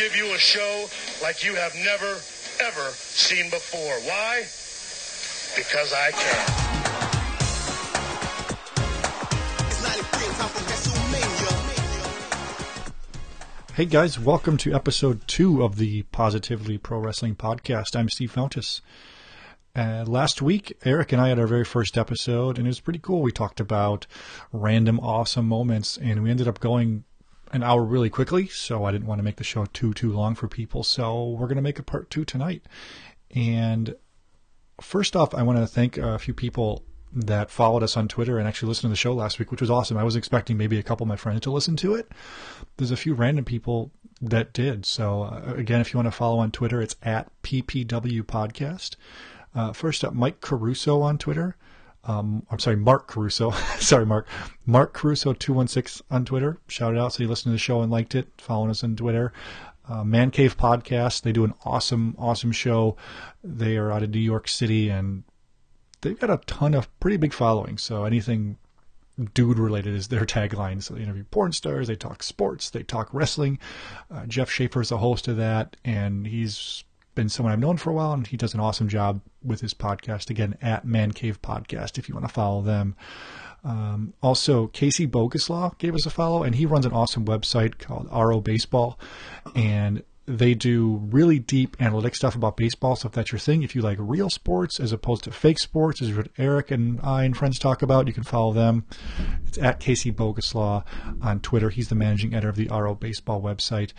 give you a show like you have never, ever seen before. Why? Because I can. It's 93 and time for WrestleMania. Hey guys, welcome to episode two of the Positively Pro Wrestling Podcast. I'm Steve Fountas. Uh, last week, Eric and I had our very first episode, and it was pretty cool. We talked about random awesome moments, and we ended up going an hour really quickly, so I didn't want to make the show too too long for people. So we're going to make a part two tonight. And first off, I want to thank a few people that followed us on Twitter and actually listened to the show last week, which was awesome. I was expecting maybe a couple of my friends to listen to it. There's a few random people that did. So uh, again, if you want to follow on Twitter, it's at PPW Podcast. Uh, first up, Mike Caruso on Twitter. Um, I'm sorry, Mark Caruso. sorry, Mark. Mark Caruso two one six on Twitter. Shout it out. So you listened to the show and liked it. Following us on Twitter. Uh, Man Cave Podcast. They do an awesome, awesome show. They are out of New York City and they've got a ton of pretty big following. So anything dude related is their tagline. So they interview porn stars, they talk sports, they talk wrestling. Uh, Jeff Schaefer is the host of that, and he's been someone I've known for a while, and he does an awesome job with his podcast. Again, at Man Cave Podcast, if you want to follow them. Um, also, Casey Boguslaw gave us a follow, and he runs an awesome website called RO Baseball, and they do really deep analytic stuff about baseball. So if that's your thing, if you like real sports as opposed to fake sports, is what Eric and I and friends talk about, you can follow them. It's at Casey Boguslaw on Twitter. He's the managing editor of the RO Baseball website,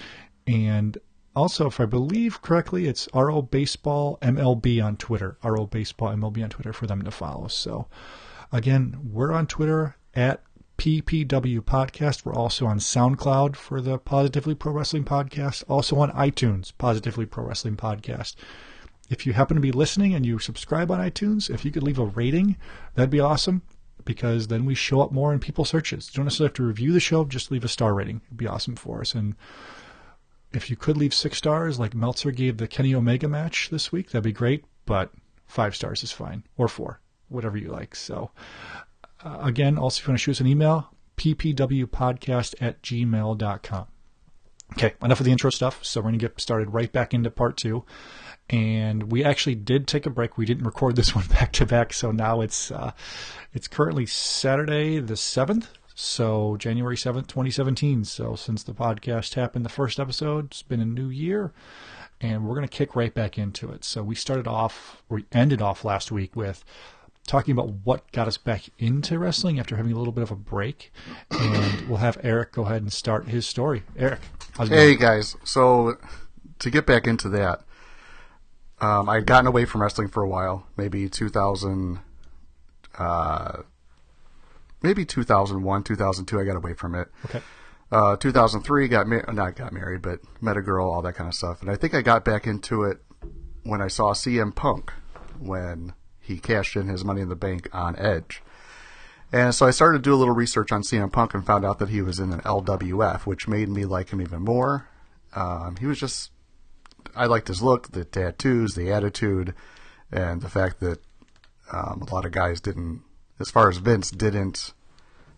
and also, if I believe correctly, it's RO Baseball MLB on Twitter. RO Baseball MLB on Twitter for them to follow. So, again, we're on Twitter at PPW Podcast. We're also on SoundCloud for the Positively Pro Wrestling Podcast. Also on iTunes, Positively Pro Wrestling Podcast. If you happen to be listening and you subscribe on iTunes, if you could leave a rating, that'd be awesome because then we show up more in people's searches. You don't necessarily have to review the show, just leave a star rating. It'd be awesome for us. And if you could leave six stars, like Meltzer gave the Kenny Omega match this week, that'd be great. But five stars is fine, or four, whatever you like. So, uh, again, also if you want to shoot us an email, ppwpodcast at gmail.com. Okay, enough of the intro stuff. So we're going to get started right back into part two. And we actually did take a break. We didn't record this one back to back, so now it's uh, it's currently Saturday the seventh, so January seventh, twenty seventeen. So since the podcast happened, the first episode, it's been a new year, and we're going to kick right back into it. So we started off, we ended off last week with talking about what got us back into wrestling after having a little bit of a break, and we'll have Eric go ahead and start his story. Eric, how's it Hey going? guys, so to get back into that, um, I'd gotten away from wrestling for a while, maybe 2000, uh, maybe 2001, 2002. I got away from it. Okay. Uh, 2003, got mar- not got married, but met a girl, all that kind of stuff. And I think I got back into it when I saw CM Punk when he cashed in his Money in the Bank on Edge. And so I started to do a little research on CM Punk and found out that he was in an LWF, which made me like him even more. Um, he was just, I liked his look, the tattoos, the attitude, and the fact that um, a lot of guys didn't, as far as Vince, didn't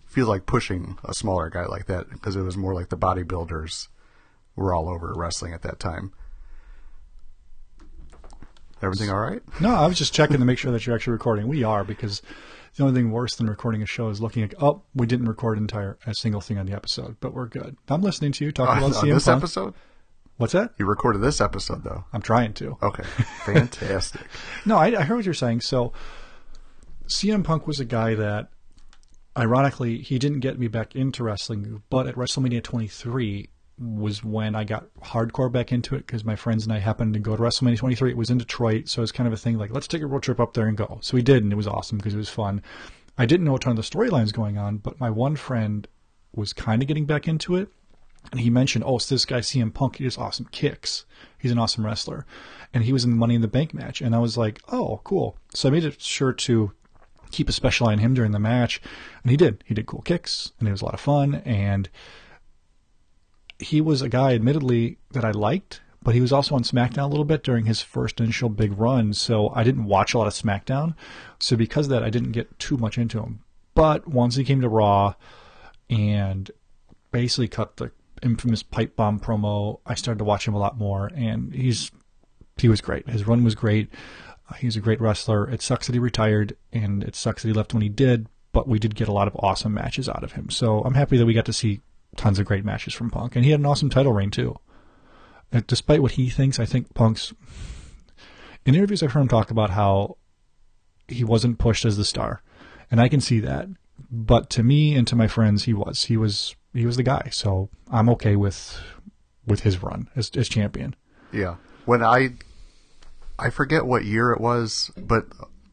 feel like pushing a smaller guy like that because it was more like the bodybuilders were all over wrestling at that time. Everything all right? No, I was just checking to make sure that you're actually recording. We are because the only thing worse than recording a show is looking at oh we didn't record an entire a single thing on the episode, but we're good. I'm listening to you talking On, about CM this Punk. episode? What's that? You recorded this episode though. I'm trying to. Okay, fantastic. No, I, I heard what you're saying. So CM Punk was a guy that, ironically, he didn't get me back into wrestling, but at WrestleMania 23 was when I got hardcore back into it because my friends and I happened to go to WrestleMania 23. It was in Detroit, so it was kind of a thing like, let's take a road trip up there and go. So we did, and it was awesome because it was fun. I didn't know a ton of the storylines going on, but my one friend was kind of getting back into it. And he mentioned, oh, it's this guy CM Punk. He has awesome kicks. He's an awesome wrestler. And he was in the Money in the Bank match. And I was like, oh, cool. So I made it sure to keep a special eye on him during the match. And he did. He did cool kicks. And it was a lot of fun. And he was a guy, admittedly, that I liked, but he was also on SmackDown a little bit during his first initial big run. So I didn't watch a lot of SmackDown. So because of that, I didn't get too much into him. But once he came to Raw and basically cut the infamous pipe bomb promo, I started to watch him a lot more. And he's he was great. His run was great. He's a great wrestler. It sucks that he retired, and it sucks that he left when he did. But we did get a lot of awesome matches out of him. So I'm happy that we got to see tons of great matches from Punk, and he had an awesome title reign too. Uh, despite what he thinks, I think Punk's. In interviews, I've heard him talk about how he wasn't pushed as the star, and I can see that. But to me and to my friends, he was. He was. He was the guy. So I'm okay with with his run as as champion. Yeah. When I I forget what year it was, but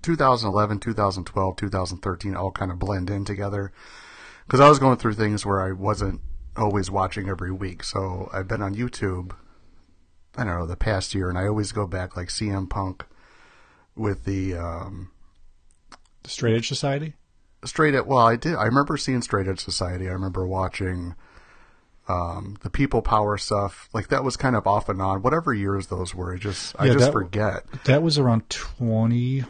2011, 2012, 2013 all kind of blend in together. Because I was going through things where I wasn't always watching every week. So I've been on YouTube, I don't know, the past year, and I always go back like CM Punk with the um, The Straight Edge Society. Straight Edge. Well, I did. I remember seeing Straight Edge Society. I remember watching um, the People Power stuff. Like that was kind of off and on. Whatever years those were, I just I just that- forget. That was around 20.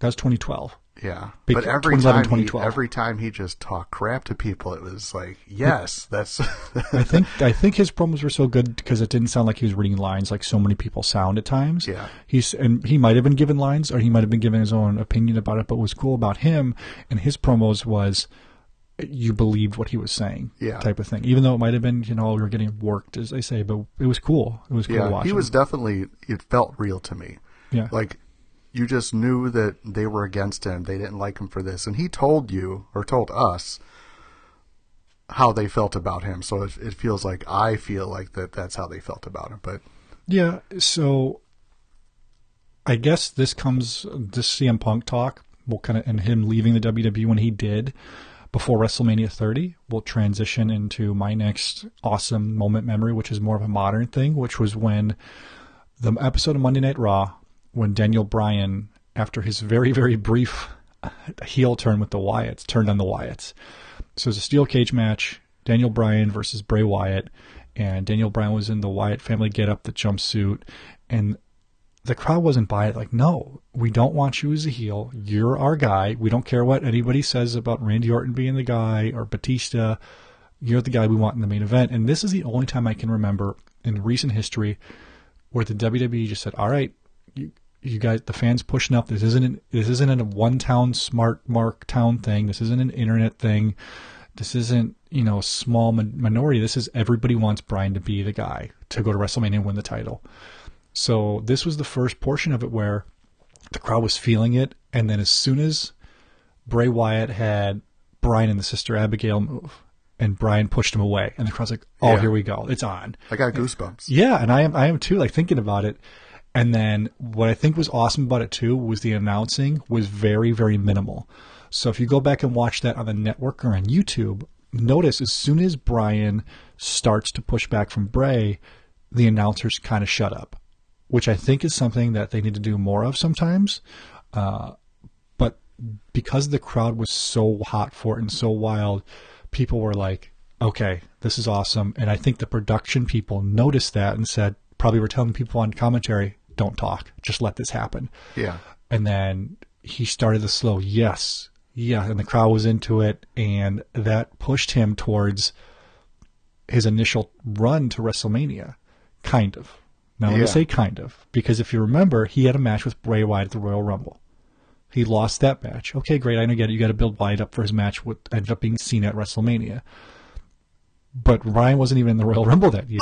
That was 2012. Yeah, Big- but every time he, every time he just talked crap to people, it was like, yes, that's I think I think his promos were so good because it didn't sound like he was reading lines like so many people sound at times. Yeah. he's and he might have been given lines or he might have been given his own opinion about it. But what was cool about him and his promos was you believed what he was saying, Yeah. type of thing. Even though it might have been you know we were getting worked as they say, but it was cool. It was cool yeah. watching. He was definitely. It felt real to me. yeah, Like you just knew that they were against him. They didn't like him for this, and he told you or told us how they felt about him. So it, it feels like I feel like that. That's how they felt about him. But Yeah, so I guess this comes this CM Punk talk will kind of and him leaving the WWE when he did before WrestleMania 30 we'll transition into my next awesome moment memory, which is more of a modern thing, which was when the episode of Monday Night Raw when Daniel Bryan, after his very very brief heel turn with the Wyatts, turned on the Wyatts. So it was a steel cage match, Daniel Bryan versus Bray Wyatt, and Daniel Bryan was in the Wyatt family get up, the jumpsuit, and the crowd wasn't buying it. Like, no, we don't want you as a heel. You're our guy. We don't care what anybody says about Randy Orton being the guy or Batista. You're the guy we want in the main event. And this is the only time I can remember in recent history where the WWE just said, "All right, you, you guys, the fans pushing up. This isn't an, this isn't a one town smart mark town thing. This isn't an internet thing. This isn't you know a small min- minority. This is everybody wants Bryan to be the guy to go to WrestleMania and win the title. So this was the first portion of it where the crowd was feeling it, and then as soon as Bray Wyatt had Bryan and the sister Abigail move, and Bryan pushed him away, and the crowd's like, "Oh, Yeah. here we go, it's on." I got goosebumps. Yeah, and I am I am too, like thinking about it. And then what I think was awesome about it too was the announcing was very, very minimal. So if you go back and watch that on the network or on YouTube, notice as soon as Bryan starts to push back from Bray, the announcers kind of shut up, which I think is something that they need to do more of sometimes. Uh, but because the crowd was so hot for it and so wild, people were like, okay, this is awesome. And I think the production people noticed that and said, probably were telling people on commentary, don't talk, just let this happen. Yeah. And then he started the slow, yes, yeah. And the crowd was into it. And that pushed him towards his initial run to WrestleMania, kind of. Now, let me Yeah. say kind of, because if you remember, he had a match with Bray Wyatt at the Royal Rumble. He lost that match. Okay, great. I know you got you got to build Wyatt up for his match. What ended up being seen at WrestleMania. But Bryan wasn't even in the Royal Rumble that year.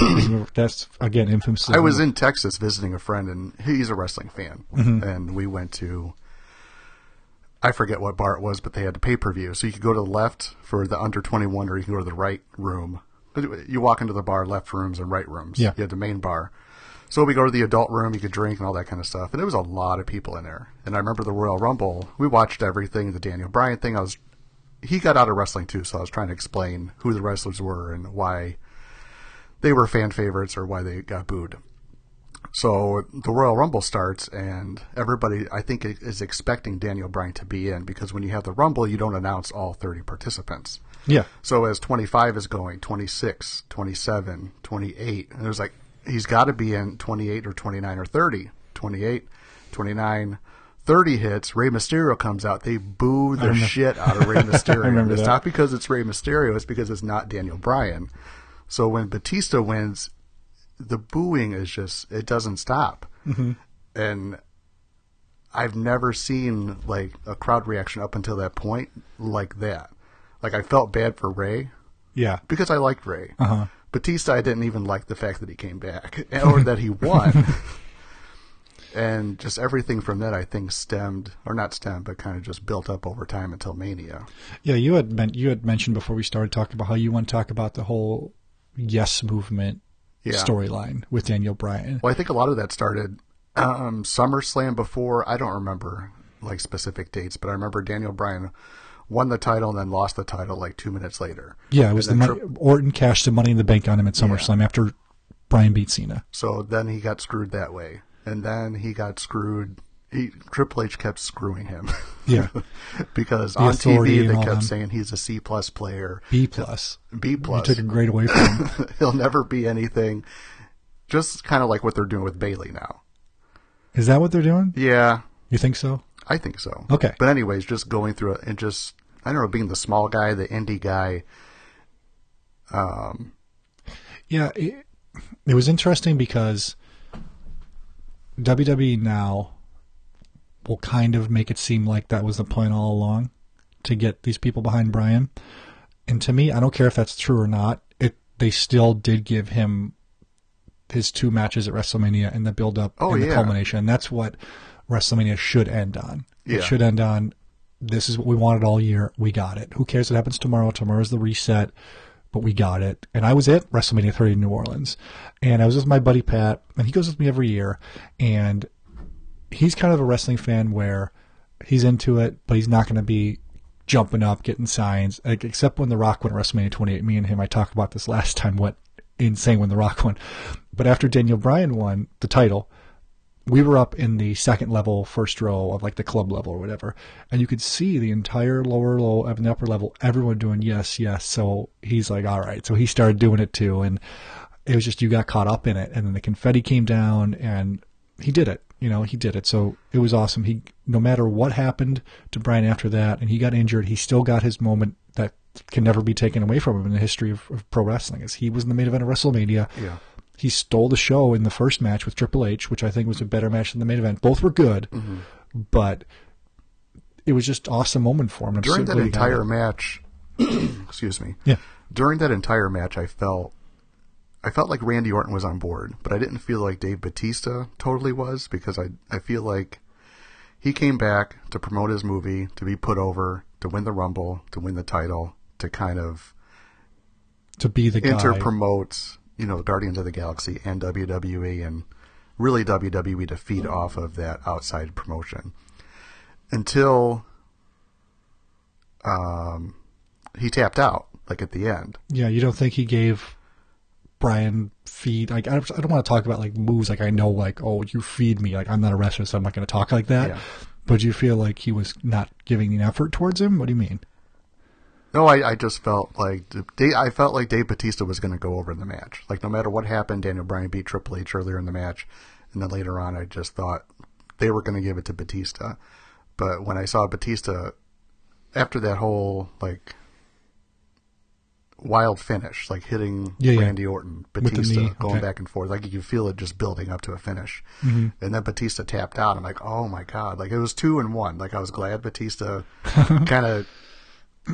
That's again infamous. I was in Texas visiting a friend, and he's a wrestling fan. Mm-hmm. And we went to, I forget what bar it was, but they had a pay per view. So you could go to the left for the under 21, or you can go to the right room. You walk into the bar, left rooms and right rooms. Yeah. You had the main bar. So we go to the adult room, you could drink and all that kind of stuff. And there was a lot of people in there. And I remember the Royal Rumble, we watched everything, the Daniel Bryan thing. I was he got out of wrestling too, so I was trying to explain who the wrestlers were and why they were fan favorites or why they got booed. So the Royal Rumble starts, and everybody, I think, is expecting Daniel Bryan to be in because when you have the Rumble, you don't announce all 30 participants. Yeah. So as 25 is going, 26, 27, 28, and there's like, he's got to be in 28 or 29 or 30. 28, 29, 30 hits, Rey Mysterio comes out. They boo the shit out of Rey Mysterio. it's that. not because it's Rey Mysterio, it's because it's not Daniel Bryan. So when Batista wins, the booing is just, it doesn't stop. Mm-hmm. And I've never seen like a crowd reaction up until that point like that. Like I felt bad for Rey Yeah. because I liked Rey. Uh-huh. Batista, I didn't even like the fact that he came back or that he won. and just everything from that, I think, stemmed or not stemmed, but kind of just built up over time until Mania. Yeah, you had men- you had mentioned before we started talking about how you want to talk about the whole yes movement Yeah. storyline with Daniel Bryan. Well, I think a lot of that started um, SummerSlam before. I don't remember like specific dates, but I remember Daniel Bryan won the title and then lost the title like two minutes later. Yeah, it was the And then money, Tri- Orton cashed the money in the bank on him at SummerSlam after Bryan beat Cena. So then he got screwed that way, and then he got screwed. He Triple H kept screwing him. Yeah. because The on TV they kept saying he's a C plus player, B plus. B You plus. took a grade away from him. He'll never be anything. Just kind of like what they're doing with Bayley now. Is that what they're doing? Yeah, You think so? I think so. Okay. But anyways, just going through it and just I don't know, being the small guy, the indie guy. Um, Yeah, it, it was interesting because WWE now will kind of make it seem like that was the plan all along to get these people behind Bryan. And to me, I don't care if that's true or not. It they still did give him his two matches at WrestleMania and the build up Oh, and the yeah. culmination. That's what WrestleMania should end on. Yeah. It should end on this is what we wanted all year. We got it. Who cares what happens tomorrow? Tomorrow's the reset, but we got it. And I was at WrestleMania 30 in New Orleans, and I was with my buddy Pat, and he goes with me every year, and he's kind of a wrestling fan where he's into it, but he's not going to be jumping up, getting signs, like, except when The Rock went WrestleMania 28. Me and him, I talked about this last time, what insane when The Rock won. But after Daniel Bryan won the title, we were up in the second level, first row of like the club level or whatever, and you could see the entire lower low and the upper level, everyone doing yes, yes. So he's like, all right. So he started doing it too, and it was just you got caught up in it, and then the confetti came down, and he did it. You know, he did it. So it was awesome. He, no matter what happened to Bryan after that, and he got injured, he still got his moment that can never be taken away from him in the history of, of pro wrestling. Is he was in the main event of WrestleMania. Yeah. He stole the show in the first match with Triple H, which I think was a better match than the main event. Both were good, mm-hmm. but it was just awesome moment for him. I'm during that glad he got entire match, excuse me. Yeah. During that entire match, I felt, I felt like Randy Orton was on board, but I didn't feel like Dave Batista totally was because I, I feel like he came back to promote his movie, to be put over, to win the Rumble, to win the title, to kind of to be the guy. inter promote, you know, Guardians of the Galaxy and WWE and really WWE to feed off of that outside promotion. Until um he tapped out, like at the end. Yeah, you don't think he gave Bryan feed? Like, I don't, I don't want to talk about like moves. Like, I know, like, oh, you feed me. Like, I'm not a wrestler, so I'm not going to talk like that. Yeah. But do you feel like he was not giving an effort towards him? What do you mean? No, I, I just felt like Dave, I felt like Dave Batista was going to go over in the match. Like no matter what happened, Daniel Bryan beat Triple H earlier in the match, and then later on, I just thought they were going to give it to Batista. But when I saw Batista after that whole like wild finish, like hitting Yeah, yeah. Randy Orton, Batista knee, going okay. back and forth, like you could feel it just building up to a finish. Mm-hmm. And then Batista tapped out. I'm like, oh my god! Like it was two and one. Like I was glad Batista kind of,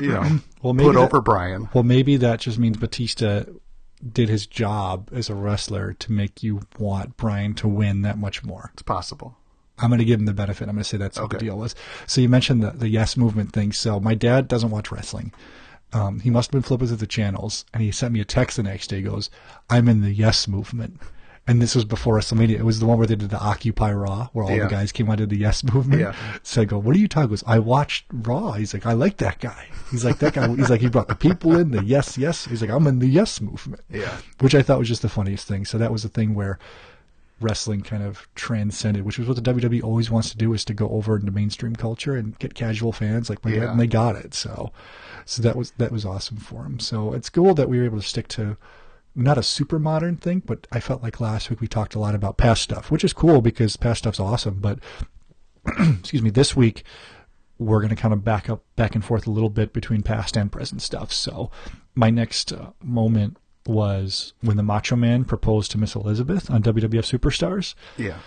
you know, Well, maybe put that- over Bryan. Well, maybe that just means Batista did his job as a wrestler to make you want Bryan to win that much more. It's possible. I'm going to give him the benefit. I'm going to say that's what the deal was. So you mentioned the, the yes movement thing. So my dad doesn't watch wrestling. Um, he must have been flipping through the channels, and he sent me a text the next day. He goes, "I'm in the yes movement," And this was before WrestleMania. It was the one where they did the Occupy Raw, where all Yeah. the guys came out of the Yes movement. Yeah. So I go, "What are you talking?" He goes, "I watched Raw." He's like, "I like that guy." He's like, "That guy." He's like, "He brought the people in the Yes, Yes." He's like, "I'm in the Yes movement." Yeah. Which I thought was just the funniest thing. So that was the thing where wrestling kind of transcended, which was what the WWE always wants to do, is to go over into mainstream culture and get casual fans like my Yeah. and they got it. So, so that was that was awesome for them. So it's cool that we were able to stick to not a super modern thing, but I felt like last week we talked a lot about past stuff, which is cool because past stuff's awesome. But excuse me, this week we're going to kind of back up back and forth a little bit between past and present stuff. So my next uh, moment was when the Macho Man proposed to Miss Elizabeth on WWF Superstars. Yeah.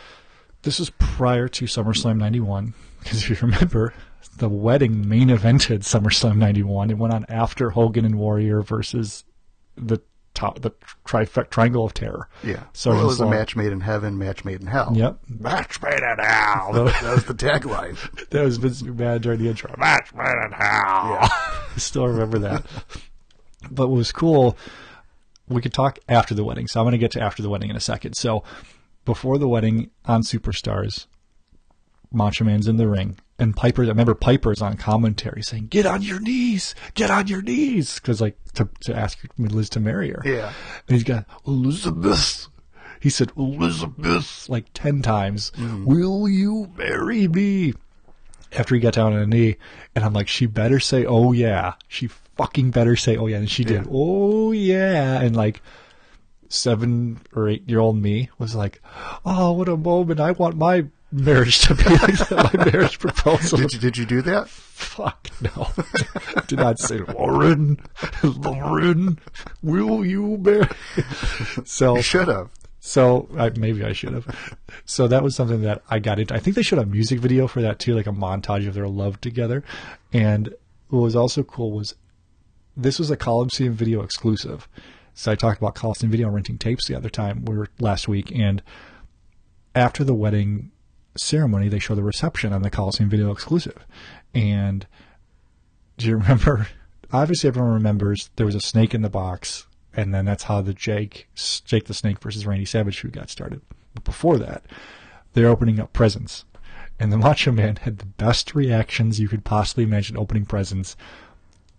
This is prior to SummerSlam 91 because if you remember, the wedding main evented SummerSlam 91. It went on after Hogan and Warrior versus the top, the trifecta triangle of terror. Yeah. So well, it was a match made in heaven, match made in hell. Yep. Match made in hell. that was the tagline. That was Vince McMahon during the intro. Match made in hell. Yeah. I still remember that. but what was cool, we could talk after the wedding. So I'm going to get to after the wedding in a second. So before the wedding on Superstars, Macho Man's in the ring. And Piper, I remember Piper's on commentary saying, get on your knees, get on your knees. Because like to, to ask Liz to marry her. Yeah. And he's got Elizabeth. He said Elizabeth like ten times. Mm. Will you marry me? After he got down on a knee, and I'm like, she better say, "Oh yeah." She fucking better say, "Oh yeah," and she did. Yeah. Oh yeah, and like seven or eight year old me was like, "Oh, what a moment! I want my marriage to be like. My marriage proposal." Did you did you do that? Fuck no. Did not say Lauren. Lauren, will you marry? So You should have. so I, maybe I should have. So that was something that I got into. I think they showed a music video for that too, like a montage of their love together. And what was also cool was this was a Coliseum video exclusive. So I talked about Coliseum video renting tapes the other time we were last week, and after the wedding ceremony, they show the reception on the Coliseum video exclusive. And do you remember? Obviously, everyone remembers there was a snake in the box, and then that's how the Jake Jake the Snake versus Randy Savage feud got started. But before that, they're opening up presents, and the Macho Man had the best reactions you could possibly imagine opening presents.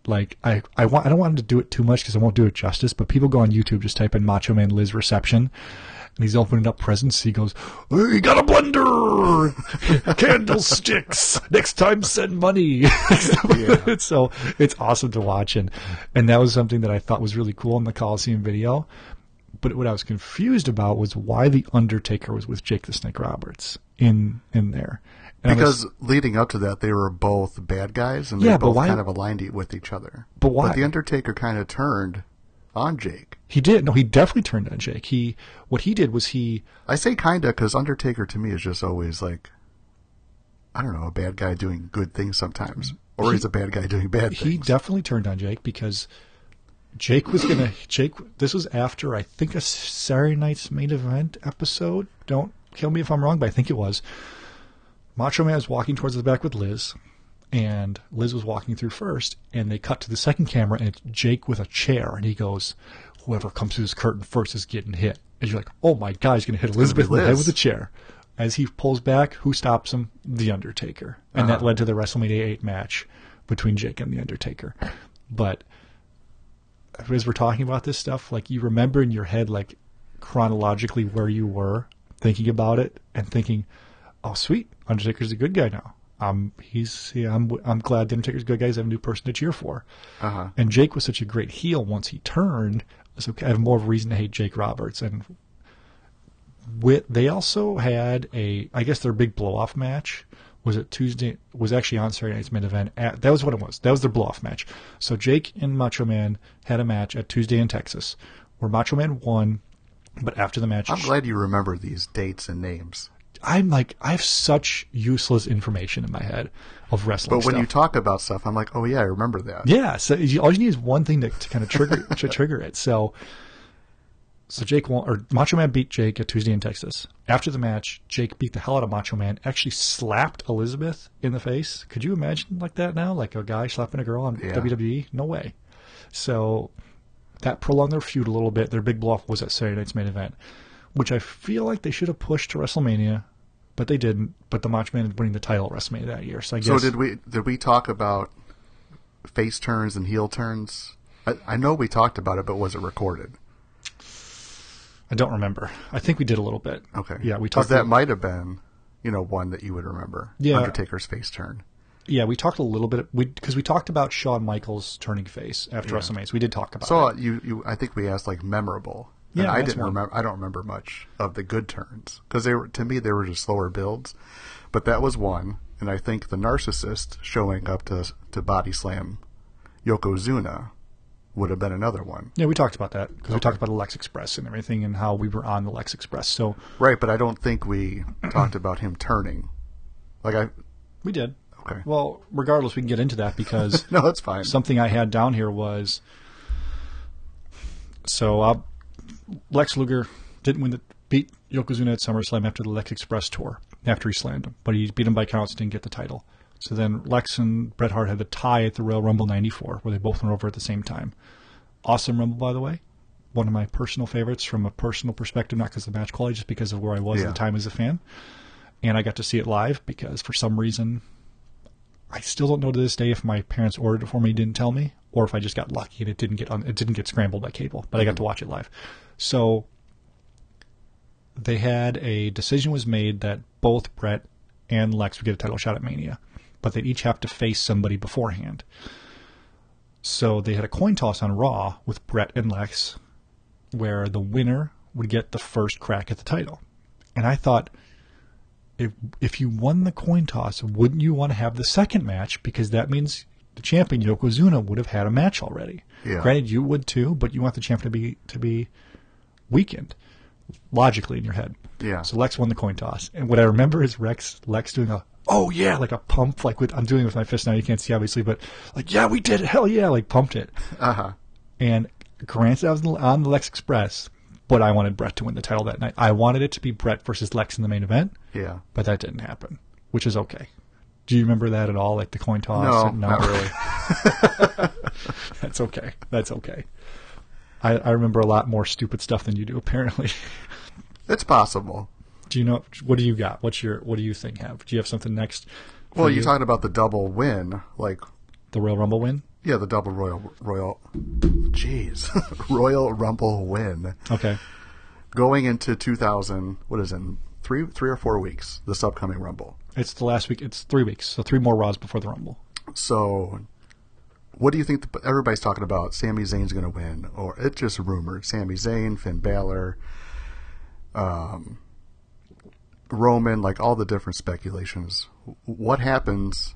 Like I, I want, I don't want him to do it too much because I won't do it justice. But people go on YouTube, just type in Macho Man Liz reception, and he's opening up presents. He goes, "We got a blender, candlesticks. Next time, send money." so it's awesome to watch, and and that was something that I thought was really cool in the Coliseum video. But what I was confused about was why the Undertaker was with Jake the Snake Roberts in in there. And I was- Because leading up to that, they were both bad guys, and Yeah, they both why- kind of aligned with each other. But why? But the Undertaker kind of turned on Jake. he did no, he definitely turned on Jake. He what he did was he I say kinda because Undertaker to me is just always like, I don't know, a bad guy doing good things sometimes, or he's a bad guy doing bad he definitely turned on Jake because Jake was gonna Jake. This was after I think a Saturday Night's main event episode. Don't kill me if I'm wrong, but I think it was. Macho Man was walking towards the back with Liz, and Liz was walking through first, and they cut to the second camera, and it's Jake with a chair, and he goes, "Whoever comes through this curtain first is getting hit." And you're like, "Oh my God, he's gonna hit Elizabeth in the head with a chair." As he pulls back, who stops him? The Undertaker, and that led to the WrestleMania eight match between Jake and the Undertaker. But as we're talking about this stuff, like you remember in your head, like chronologically where you were thinking about it and thinking, "Oh, sweet, Undertaker's a good guy now." Um, he's yeah, I'm I'm glad the Undertaker's good guy. have a new person to cheer for. Uh-huh. And Jake was such a great heel once he turned. So I have more of a reason to hate Jake Roberts. And with, they also had a, I guess their big blow off match was it Tuesday? Was actually on Saturday Night's main event. At, that was what it was. That was their blow off match. So Jake and Macho Man had a match at Tuesday in Texas, where Macho Man won. But after the match, I'm glad you remember these dates and names. I'm like, I have such useless information in my head of wrestling. But when stuff. you talk about stuff, I'm like, oh yeah, I remember that. Yeah, so you, all you need is one thing to, to kind of trigger to trigger it. So, so Jake won, or Macho Man beat Jake at Tuesday in Texas. After the match, Jake beat the hell out of Macho Man. Actually, slapped Elizabeth in the face. Could you imagine like that now? Like a guy slapping a girl on Yeah. WWE? No way. So that prolonged their feud a little bit. Their big bluff was at Saturday night's main event. Which I feel like they should have pushed to WrestleMania, but they didn't. But the Macho Man winning the title at WrestleMania that year, so I guess. So did we? Did we talk about face turns and heel turns? I, I know we talked about it, but was it recorded? I don't remember. I think we did a little bit. Okay. Yeah, we talked. That might have been, you know, one that you would remember. Yeah. Undertaker's face turn. yeah, we talked a little bit. We because we talked about Shawn Michaels turning face after Yeah. WrestleMania. So we did talk about. So that. you, you, I think we asked like memorable. Yeah, I didn't one. remember. I don't remember much of the good turns because they were to me they were just slower builds. But that was one, and I think the narcissist showing up to to body slam Yokozuna would have been another one. Yeah, we talked about that because we talked about the Lex Express and everything and how we were on the Lex Express. So Right, but I don't think we talked about him turning. Like I, we did. okay. Well, regardless, we can get into that because no, that's fine. something I had down here was so uh, Lex Luger didn't win the beat Yokozuna at SummerSlam after the Lex Express tour after he slammed him, but he beat him by counts didn't get the title. So then Lex and Bret Hart had the tie at the Royal Rumble '94 where they both went over at the same time. Awesome Rumble, by the way. One of my personal favorites from a personal perspective, not because of the match quality, just because of where I was Yeah. at the time as a fan. And I got to see it live because for some reason I still don't know to this day if my parents ordered it for me, didn't tell me, or if I just got lucky and it didn't get on, it didn't get scrambled by cable. But I got to mm-hmm. watch it live. So they had a decision was made that both Bret and Lex would get a title shot at Mania, but they'd each have to face somebody beforehand. So they had a coin toss on Raw with Bret and Lex, where the winner would get the first crack at the title. And I thought, if if you won the coin toss, wouldn't you want to have the second match because that means the champion Yokozuna would have had a match already. Yeah. Granted, you would too, but you want the champion to be to be weakened logically in your head. Yeah. So Lex won the coin toss, and what I remember is Rex Lex doing a oh yeah like a pump like with I'm doing it with my fist now you can't see obviously but like yeah we did it hell yeah like pumped it Uh huh. and granted I was on the Lex Express but I wanted Bret to win the title that night I wanted it to be Bret versus Lex in the main event Yeah. but that didn't happen, which is okay. Do you remember that at all, like the coin toss? No, And- not really. That's okay. That's okay. I, I remember a lot more stupid stuff than you do, apparently. It's possible. do you know what do you got? What's your what do you think have? Do you have something next? Well, you're talking about the double win, like the Royal Rumble win? yeah, the double royal royal. Jeez, Royal Rumble win Okay. going into 2000. What is it? Three, three or four weeks. This upcoming Rumble. It's the last week. It's three weeks, so three more Raws before the Rumble. So, what do you think? The, everybody's talking about Sami Zayn's going to win, or it's just rumored. Sami Zayn, Finn Balor, um, Roman, like all the different speculations. What happens?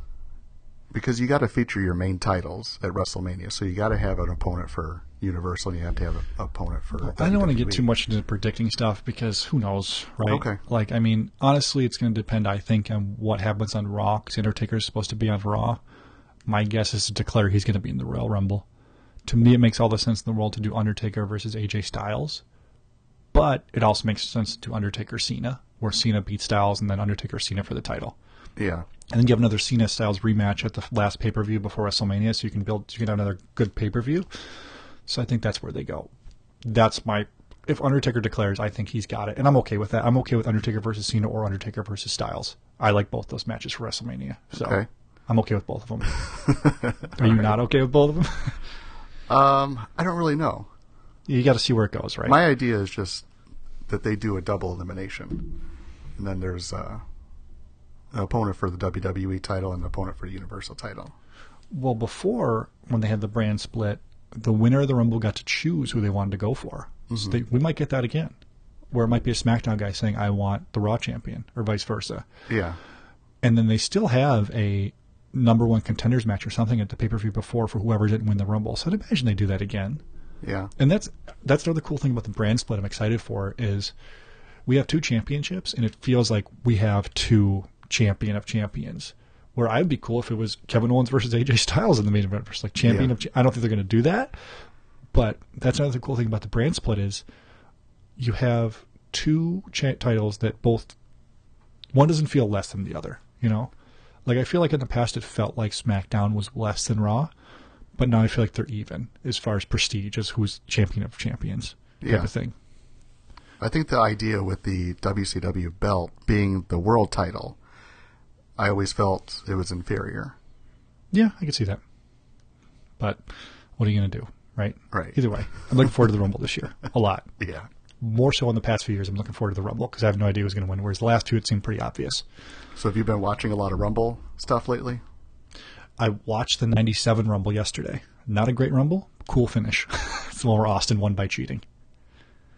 Because you got to feature your main titles at WrestleMania, so you got to have an opponent for Universal, and you have to have an opponent for. I don't want to get too much into predicting stuff because who knows, right? Okay. Like, I mean, honestly, it's going to depend, I think, on what happens on Raw because Undertaker is supposed to be on Raw. My guess is to declare he's going to be in the Royal Rumble. To me, it makes all the sense in the world to do Undertaker versus AJ Styles, but it also makes sense to Undertaker Cena, where Cena beats Styles and then Undertaker Cena for the title. Yeah, And then you have another Cena Styles rematch at the last pay per view before WrestleMania, so you can build, you can have another good pay per view. So I think that's where they go. That's my. If Undertaker declares, I think he's got it, and I'm okay with that. I'm okay with Undertaker versus Cena or Undertaker versus Styles. I like both those matches for WrestleMania, so Okay. I'm okay with both of them. Are you not okay with both of them? um, I don't really know. you got to see where it goes, right? My idea is just that they do a double elimination, and then there's uh, an opponent for the WWE title and an opponent for the Universal title. well, before when they had the brand split, the winner of the Rumble got to choose who they wanted to go for. So mm-hmm. they, we might get that again, where it might be a SmackDown guy saying, "I want the Raw champion," or vice versa. Yeah, and then they still have a number one contenders match or something at the pay per view before for whoever didn't win the Rumble. So I'd imagine they do that again. yeah, And that's that's another cool thing about the brand split. I'm excited for is we have two championships, and it feels like we have two champion of champions. Where I'd be cool if it was Kevin Owens versus AJ Styles in the main event versus like champion Yeah. of. I don't think they're going to do that, but that's another cool thing about the brand split is you have two cha- titles that both one doesn't feel less than the other. You know, like I feel like in the past it felt like SmackDown was less than Raw, but now I feel like they're even as far as prestige as who's champion of champions type Yeah. of thing. I think the idea with the WCW belt being the world title, I always felt it was inferior. Yeah, I can see that. But what are you going to do, right? Right. Either way, I'm looking forward to the Rumble this year a lot. Yeah. More so in the past few years, I'm looking forward to the Rumble because I have no idea who's going to win. Whereas the last two, it seemed pretty obvious. So have you been watching a lot of Rumble stuff lately? I watched the 97 Rumble yesterday. Not a great Rumble, cool finish. it's the one where Austin won by cheating.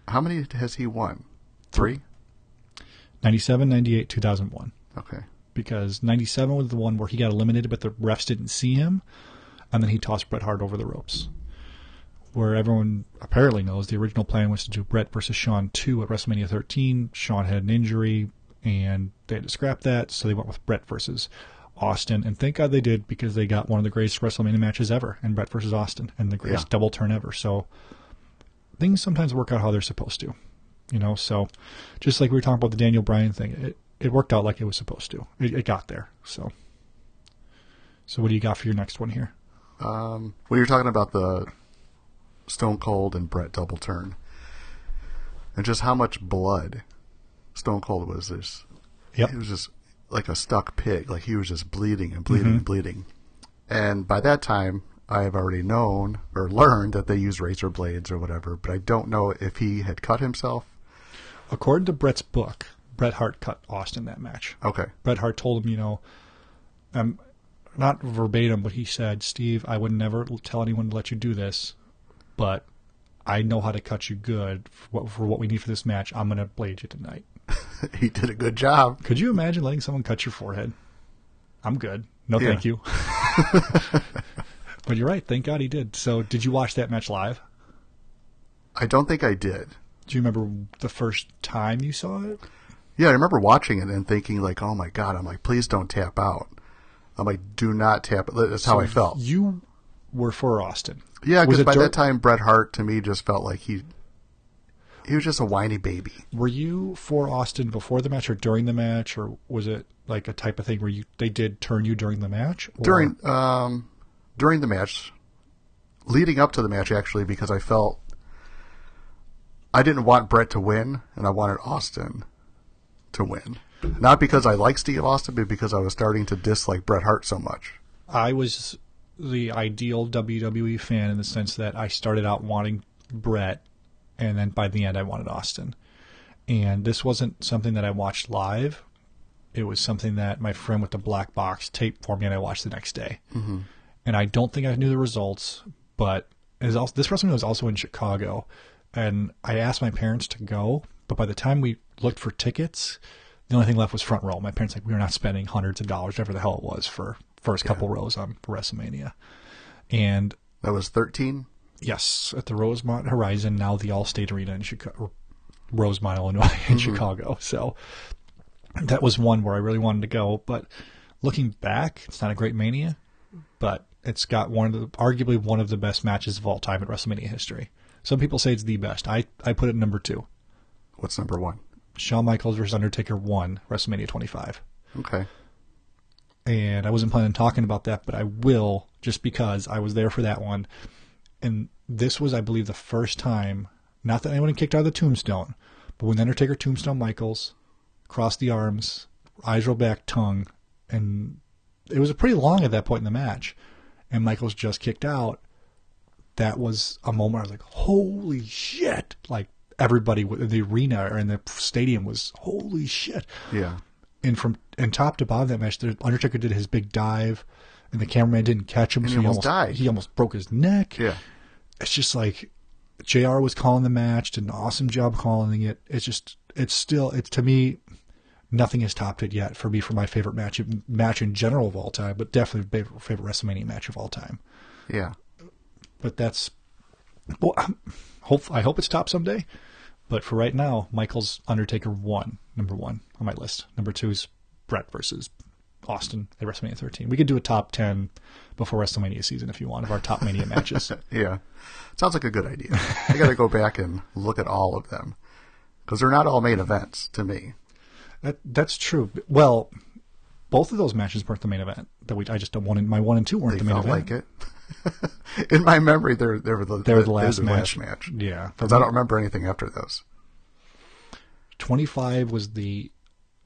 How many has he won? Three? 97, 98, 2001. Okay. Because 97 was the one where he got eliminated, but the refs didn't see him. And then he tossed Bret Hart over the ropes. Where everyone apparently knows the original plan was to do Bret versus Shawn 2 at WrestleMania 13. Shawn had an injury, and they had to scrap that, so they went with Bret versus Austin. And thank God they did because they got one of the greatest WrestleMania matches ever, and Bret versus Austin, and the greatest Yeah. double turn ever. So things sometimes work out how they're supposed to, you know. So just like we were talking about the Daniel Bryan thing, it it worked out like it was supposed to. It, it got there. So so what do you got for your next one here? Um, when you're talking about the Stone Cold and Bret double turn, and just how much blood Stone Cold was, this Yep. he was just like a stuck pig. Like he was just bleeding and bleeding and bleeding. And by that time, I have already known or learned that they use razor blades or whatever. But I don't know if he had cut himself. According to Bret's book, Bret Hart cut Austin that match. Okay. Bret Hart told him, you know, um, not verbatim, but he said, Steve, I would never tell anyone to let you do this, but I know how to cut you good for what, for what we need for this match. I'm going to blade you tonight. he did a good job. Could you imagine letting someone cut your forehead? I'm good. No, Yeah. thank you. but you're right. Thank God he did. So, did you watch that match live? I don't think I did. Do you remember the first time you saw it? Yeah, I remember watching it and thinking like, "Oh my god!" I'm like, "Please don't tap out." I'm like, "Do not tap." That's how I felt. You were for Austin. Yeah, because by dur- that time, Bret Hart to me just felt like he he was just a whiny baby. Were you for Austin before the match or during the match, or was it like a type of thing where you they did turn you during the match? Or- During um during the match, leading up to the match, actually, because I felt I didn't want Bret to win, and I wanted Austin to win. Not because I like Steve Austin, but because I was starting to dislike Bret Hart so much. I was the ideal WWE fan in the sense that I started out wanting Bret, and then by the end I wanted Austin. And this wasn't something that I watched live. It was something that my friend with the black box taped for me, and I watched the next day. Mm-hmm. And I don't think I knew the results, but it was also, this WrestleMania was also in Chicago, and I asked my parents to go. But by the time we looked for tickets, the only thing left was front row. My parents like we were not spending hundreds of dollars, whatever the hell it was, for first couple rows on WrestleMania. And That was thirteen. yes, at the Rosemont Horizon, now the Allstate Arena in Chicago, Rosemont, Illinois, in mm-hmm. Chicago. So that was one where I really wanted to go. But looking back, it's not a great Mania, but it's got one of the arguably one of the best matches of all time in WrestleMania history. Some people say it's the best. I I put it number two. What's number one? Shawn Michaels versus Undertaker 1, WrestleMania 25. Okay. and I wasn't planning on talking about that, but I will just because I was there for that one. And this was, I believe, the first time, not that anyone kicked out of the tombstone, but when the Undertaker tombstone Michaels, crossed the arms, eyes rolled back, tongue, and it was a pretty long at that point in the match, and Michaels just kicked out. That was a moment I was like, holy shit! Like everybody in the arena or in the stadium was, holy shit! Yeah. and from and top to bottom that match, the Undertaker did his big dive, and the cameraman didn't catch him. And so he almost died. He almost broke his neck. Yeah. It's just like JR was calling the match, did an awesome job calling it. It's just it's still it's to me nothing has topped it yet for me for my favorite match match in general of all time, but definitely favorite, favorite WrestleMania match of all time. Yeah. But that's well, I'm- hope I hope it's top someday. But for right now, Michaels Undertaker one, number one on my list. Number two is Bret versus Austin at WrestleMania 13. We could do a top 10 before WrestleMania season if you want of our top Mania matches. Yeah. Sounds like a good idea. I got to go back and look at all of them because they're not all main events to me. That that's true. Well, both of those matches weren't the main event. That we I just don't want in my one and two weren't They the main felt event. like it. In my memory, they're they were the They were the last they were match. match. Yeah. Because I don't remember anything after those. 25 was the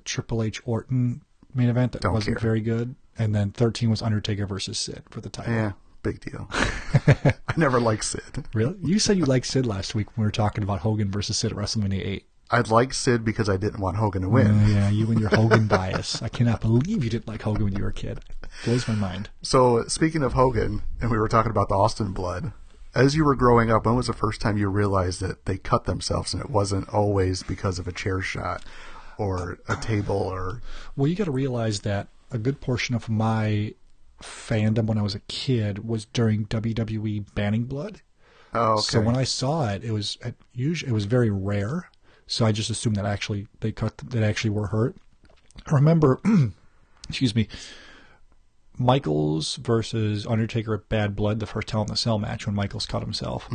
Triple H Orton main event that Don't wasn't care. very good, and then 13 was Undertaker versus Sid for the title. Yeah, big deal. I never liked Sid. Really? You said you liked Sid last week when we were talking about Hogan versus Sid at WrestleMania 8. I liked Sid because I didn't want Hogan to win. Yeah, you and your Hogan bias. I cannot believe you didn't like Hogan when you were a kid. It Blows my mind. So speaking of Hogan, and we were talking about the Austin blood. As you were growing up, when was the first time you realized that they cut themselves and it wasn't always because of a chair shot or a table or Well, you got to realize that a good portion of my fandom when I was a kid was during WWE banning blood. oh, okay. So when I saw it, it was usually it was very rare. So I just assumed that actually they cut that actually were hurt. I remember, excuse me, Michaels versus Undertaker at Bad Blood, the first Hell in the Cell match when Michaels cut himself.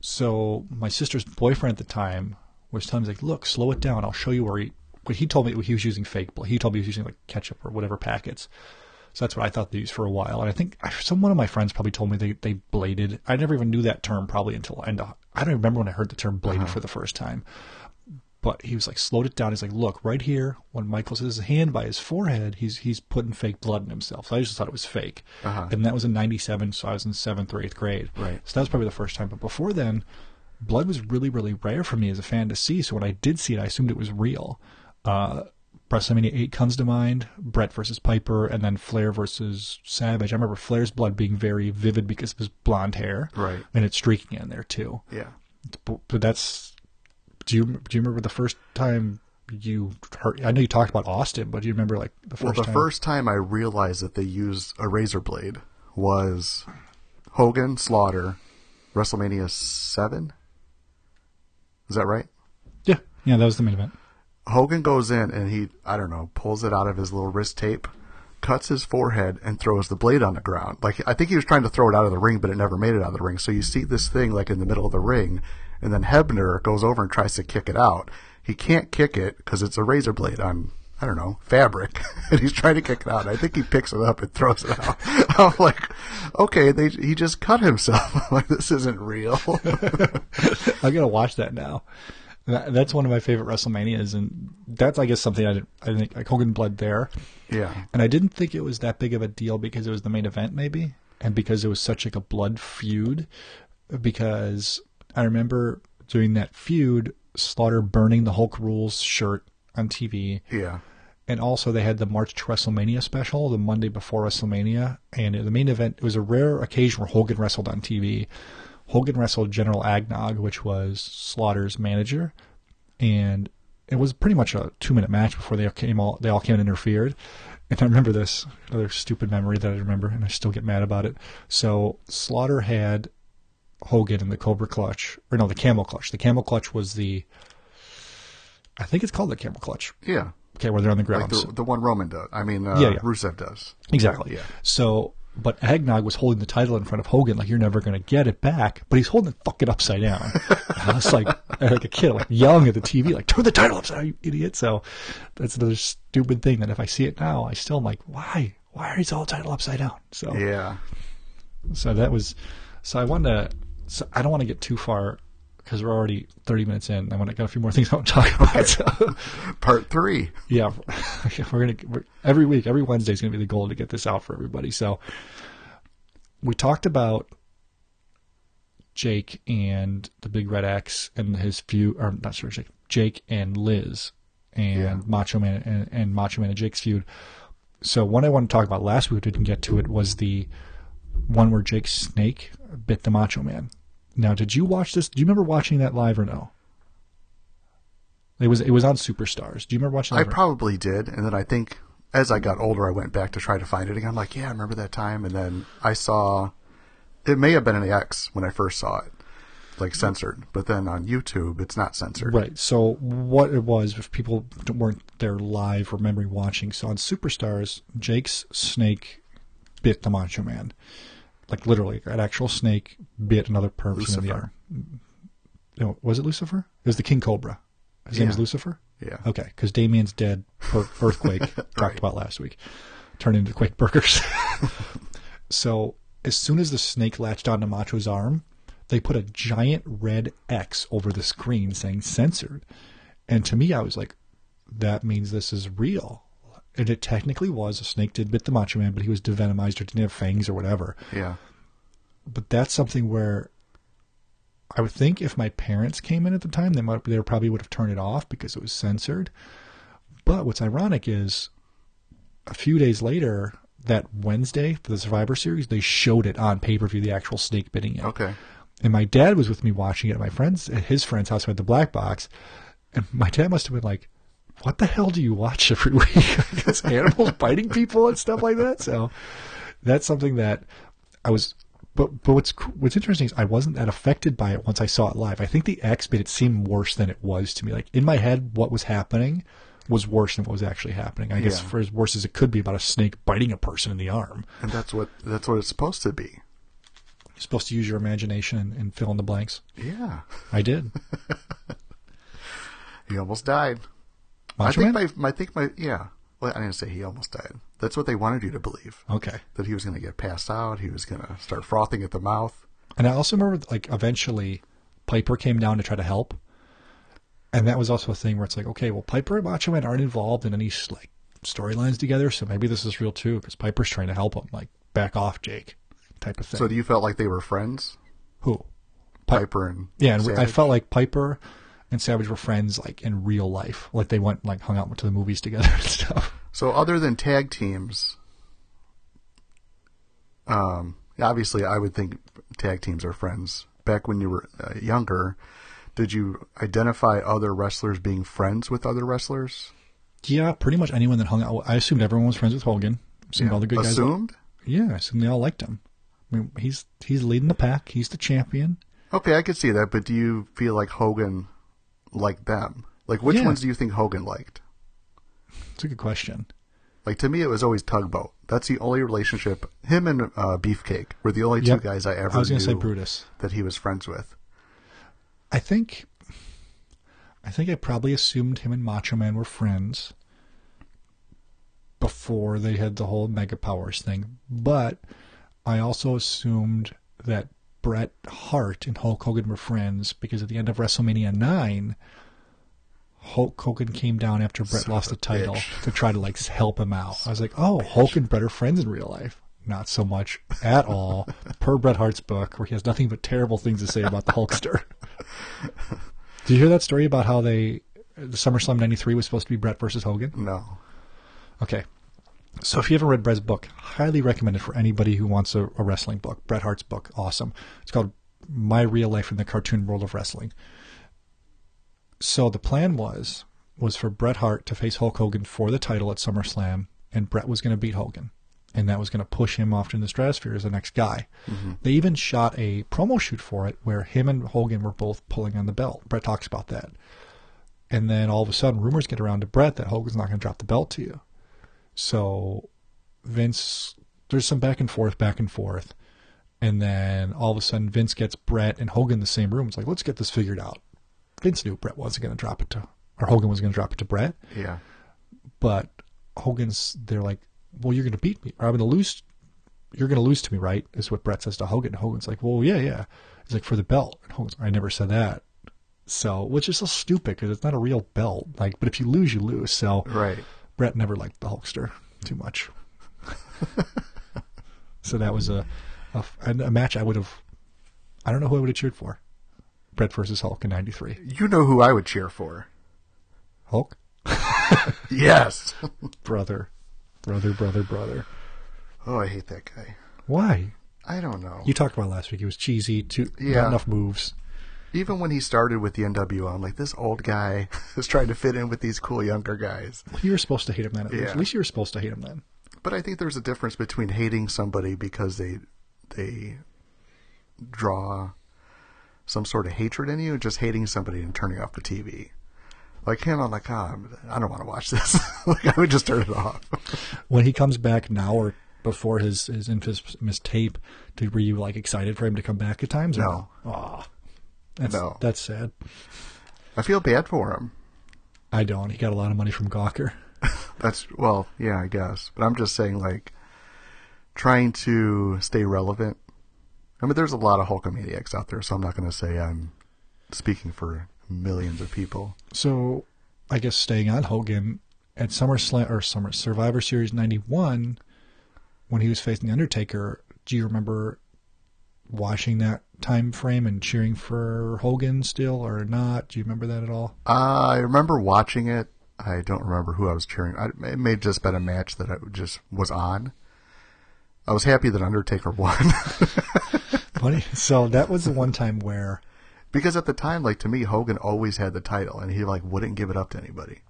So my sister's boyfriend at the time was telling me like, "Look, slow it down. I'll show you where he." But he told me he was using fake blood. He told me he was using like ketchup or whatever packets. So that's what I thought they used for a while. And I think some one of my friends probably told me they, they bladed. I never even knew that term probably until end uh, I don't remember when I heard the term bladed for the first time. But he was like slowed it down. He's like, look right here. When Michael says his hand by his forehead, he's he's putting fake blood in himself. So I just thought it was fake. And that was in '97, so I was in seventh or eighth grade. Right. So that was probably the first time. But before then, blood was really really rare for me as a fan to see. So when I did see it, I assumed it was real. Uh, WrestleMania 8 comes to mind, Bret versus Piper, and then Flair versus Savage. I remember Flair's blood being very vivid because of his blonde hair. Right. And it's streaking in there too. yeah. But, that's. Do you do you remember the first time you heard? I know you talked about Austin, but do you remember like the first Well, the time? first time I realized that they used a razor blade was Hogan Slaughter, WrestleMania seven. Is that right? Yeah, yeah, that was the main event. Hogan goes in and he, I don't know, pulls it out of his little wrist tape, cuts his forehead, and throws the blade on the ground. Like, I think he was trying to throw it out of the ring, but it never made it out of the ring. So you see this thing like in the middle of the ring, and then Hebner goes over and tries to kick it out. He can't kick it because it's a razor blade on, I don't know, fabric. and he's trying to kick it out. I think he picks it up and throws it out. I'm like, okay, they, he just cut himself. I'm like, this isn't real. I gotta watch that now. That, that's one of my favorite WrestleManias, and that's I guess something I didn't. I think like Hogan blood there, yeah. and I didn't think it was that big of a deal because it was the main event, maybe, and because it was such like a blood feud. Because I remember during that feud, Slaughter burning the Hulk Rules shirt on TV, Yeah. and also they had the March to WrestleMania special the Monday before WrestleMania, and the main event it was a rare occasion where Hogan wrestled on TV. Hogan wrestled General Adnan, which was Slaughter's manager, and it was pretty much a two minute match before they came all they all came and interfered. And I remember this another stupid memory that I remember, and I still get mad about it. So Slaughter had Hogan in the Cobra Clutch, or no, the Camel Clutch. The Camel Clutch was the, I think it's called the Camel Clutch. Yeah. Okay, where they're on the Like ground. the, the one Roman does. I mean, uh, Yeah, yeah. Rusev does. Exactly. Yeah. So, but Adnan was holding the title in front of Hogan, like you're never going to get it back. But he's holding it fucking upside down. I was like, like a kid, like yelling at the TV, like turn the title upside down, you idiot. So, that's another stupid thing that if I see it now, I still am like, why? Why are is all title upside down? So, Yeah. so that was. So I wanted to. So I don't want to get too far because we're already 30 minutes in. I want to got a few more things I want to talk about. So. Part three. Yeah, we're gonna we're, every week, every Wednesday is gonna be the goal to get this out for everybody. So we talked about Jake and the Big Red X and his feud, or not sure Jake, Jake and Liz and Yeah. Macho Man and, and Macho Man and Jake's feud. So one I want to talk about last week, we didn't get to it, was the one where Jake's snake bit the Macho Man. Now, did you watch this? Do you remember watching that live or no? It was it was on Superstars. Do you remember watching? I probably did, and then I think as I got older, I went back to try to find it again. I'm like, yeah, I remember that time, and then I saw it may have been an X when I first saw it, like censored, but then on YouTube, it's not censored. Right. So what it was, if people weren't there live or memory watching, so on Superstars, Jake's snake bit the Macho Man, like literally, an actual snake bit another person in the Lucifer. arm. No, was it Lucifer? It was the King Cobra. His name is Lucifer. Yeah. Okay, because Damien's dead. Per- earthquake talked about last week, turned into Quake Burgers. so as soon as the snake latched onto Macho's arm, they put a giant red X over the screen saying censored. And to me, I was like, that means this is real. And it technically was. A snake did bit the Macho Man, but he was devenomized or didn't have fangs or whatever. Yeah. But that's something where I would think if my parents came in at the time, they might they probably would have turned it off because it was censored. But what's ironic is a few days later, that Wednesday for the Survivor Series, they showed it on pay per view, the actual snake biting it. Okay. And my dad was with me watching it at my friend's at his friend's house who had the black box. And my dad must have been like, What the hell do you watch every week? Because animals biting people and stuff like that. So that's something that I was but but what's what's interesting is I wasn't that affected by it once I saw it live. I think the X made it seem worse than it was to me. Like in my head, what was happening was worse than what was actually happening. I guess Yeah. for as worse as it could be about a snake biting a person in the arm. And that's what that's what it's supposed to be. You're supposed to use your imagination and, and fill in the blanks. Yeah. I did. He almost died. Macho I think Man? my I think my yeah. Well, I didn't say he almost died. That's what they wanted you to believe. Okay. That he was going to get passed out. He was going to start frothing at the mouth. And I also remember, like, eventually Piper came down to try to help. And that was also a thing where it's like, okay, well, Piper and Macho Man aren't involved in any, like, storylines together, so maybe this is real too, because Piper's trying to help him. Like, back off, Jake, type of thing. So do you felt like they were friends, Who? Pi- Piper and Yeah, and I felt like Piper and Savage were friends, like, in real life. Like, they went, like, hung out, to the movies together and stuff. So other than tag teams, um, obviously I would think tag teams are friends. Back when you were uh, younger, did you identify other wrestlers being friends with other wrestlers? Yeah, pretty much anyone that hung out. I assumed everyone was friends with Hogan. Assumed all the good guys. Assumed? Yeah, I assumed they all liked him. I mean, he's he's leading the pack. He's the champion. Okay, I could see that, but do you feel like Hogan liked them? Like, which Yeah. ones do you think Hogan liked? It's a good question. Like to me, it was always tugboat. That's the only relationship. Him and uh, Beefcake were the only two guys I ever I was going to say Brutus. that he was friends with. I think, I think I probably assumed him and Macho Man were friends before they had the whole Mega Powers thing. But I also assumed that Bret Hart and Hulk Hogan were friends because at the end of WrestleMania nine, Hulk Hogan came down after Bret Son lost the title bitch. to try to like help him out. I was like, oh, Hulk and Bret are friends in real life. Not so much at all, per Bret Hart's book, where he has nothing but terrible things to say about the Hulkster. Did you hear that story about how they the SummerSlam '93 was supposed to be Bret versus Hogan? No. Okay, so if you haven't read Bret's book, highly recommend it for anybody who wants a, a wrestling book. Bret Hart's book, awesome. It's called My Real Life in the Cartoon World of Wrestling. So the plan was was for Bret Hart to face Hulk Hogan for the title at SummerSlam, and Bret was going to beat Hogan, and that was going to push him off to the stratosphere as the next guy. Mm-hmm. They even shot a promo shoot for it where him and Hogan were both pulling on the belt. Bret talks about that, and then all of a sudden, rumors get around to Bret that Hogan's not going to drop the belt to you. So Vince, there's some back and forth, back and forth. And then all of a sudden, Vince gets Bret and Hogan in the same room. It's like, let's get this figured out. Vince knew Bret wasn't going to drop it to, or Hogan was going to drop it to Bret. Yeah. But Hogan's, they're like, well, you're going to beat me, or I'm going to lose. You're going to lose to me, right? Is what Bret says to Hogan. And Hogan's like, well, yeah, yeah. He's like, for the belt. And Hogan's, I never said that. So, which is so stupid because it's not a real belt. Like, but if you lose, you lose. So, Right. Bret never liked the Hulkster too much. so that was a, a a match I would have. I don't know who I would have cheered for. Bret versus Hulk in '93. You know who I would cheer for? Hulk, Yes. brother, brother, brother, brother. oh, I hate that guy. Why? I don't know. You talked about last week. It was cheesy. Too Yeah. not enough moves. Even when he started with the NWO, I'm like, this old guy is trying to fit in with these cool younger guys. You were supposed to hate him then. At, least. At least you were supposed to hate him then. But I think there's a difference between hating somebody because they they draw some sort of hatred in you, and just hating somebody and turning off the TV. Like him, I'm like, oh, I don't want to watch this. like I would just turn it off. When he comes back now or before his his infamous tape, did were you like excited for him to come back at times? or No. Aw. That's No. that's sad. I feel bad for him. I don't. He got a lot of money from Gawker. That's well, yeah, I guess. But I'm just saying, like, trying to stay relevant. I mean, there's a lot of Hulkamaniacs out there, so I'm not going to say I'm speaking for millions of people. So I guess staying on Hogan at SummerSlam or Summer Survivor Series '91 when he was facing the Undertaker. Do you remember watching that time frame and cheering for Hogan still or not? Do you remember that at all? Uh, I remember watching it. I don't remember who I was cheering. I, it may have just been a match that I just was on. I was happy that Undertaker won Funny. So that was the one time where because at the time, like to me, Hogan always had the title, and he like wouldn't give it up to anybody,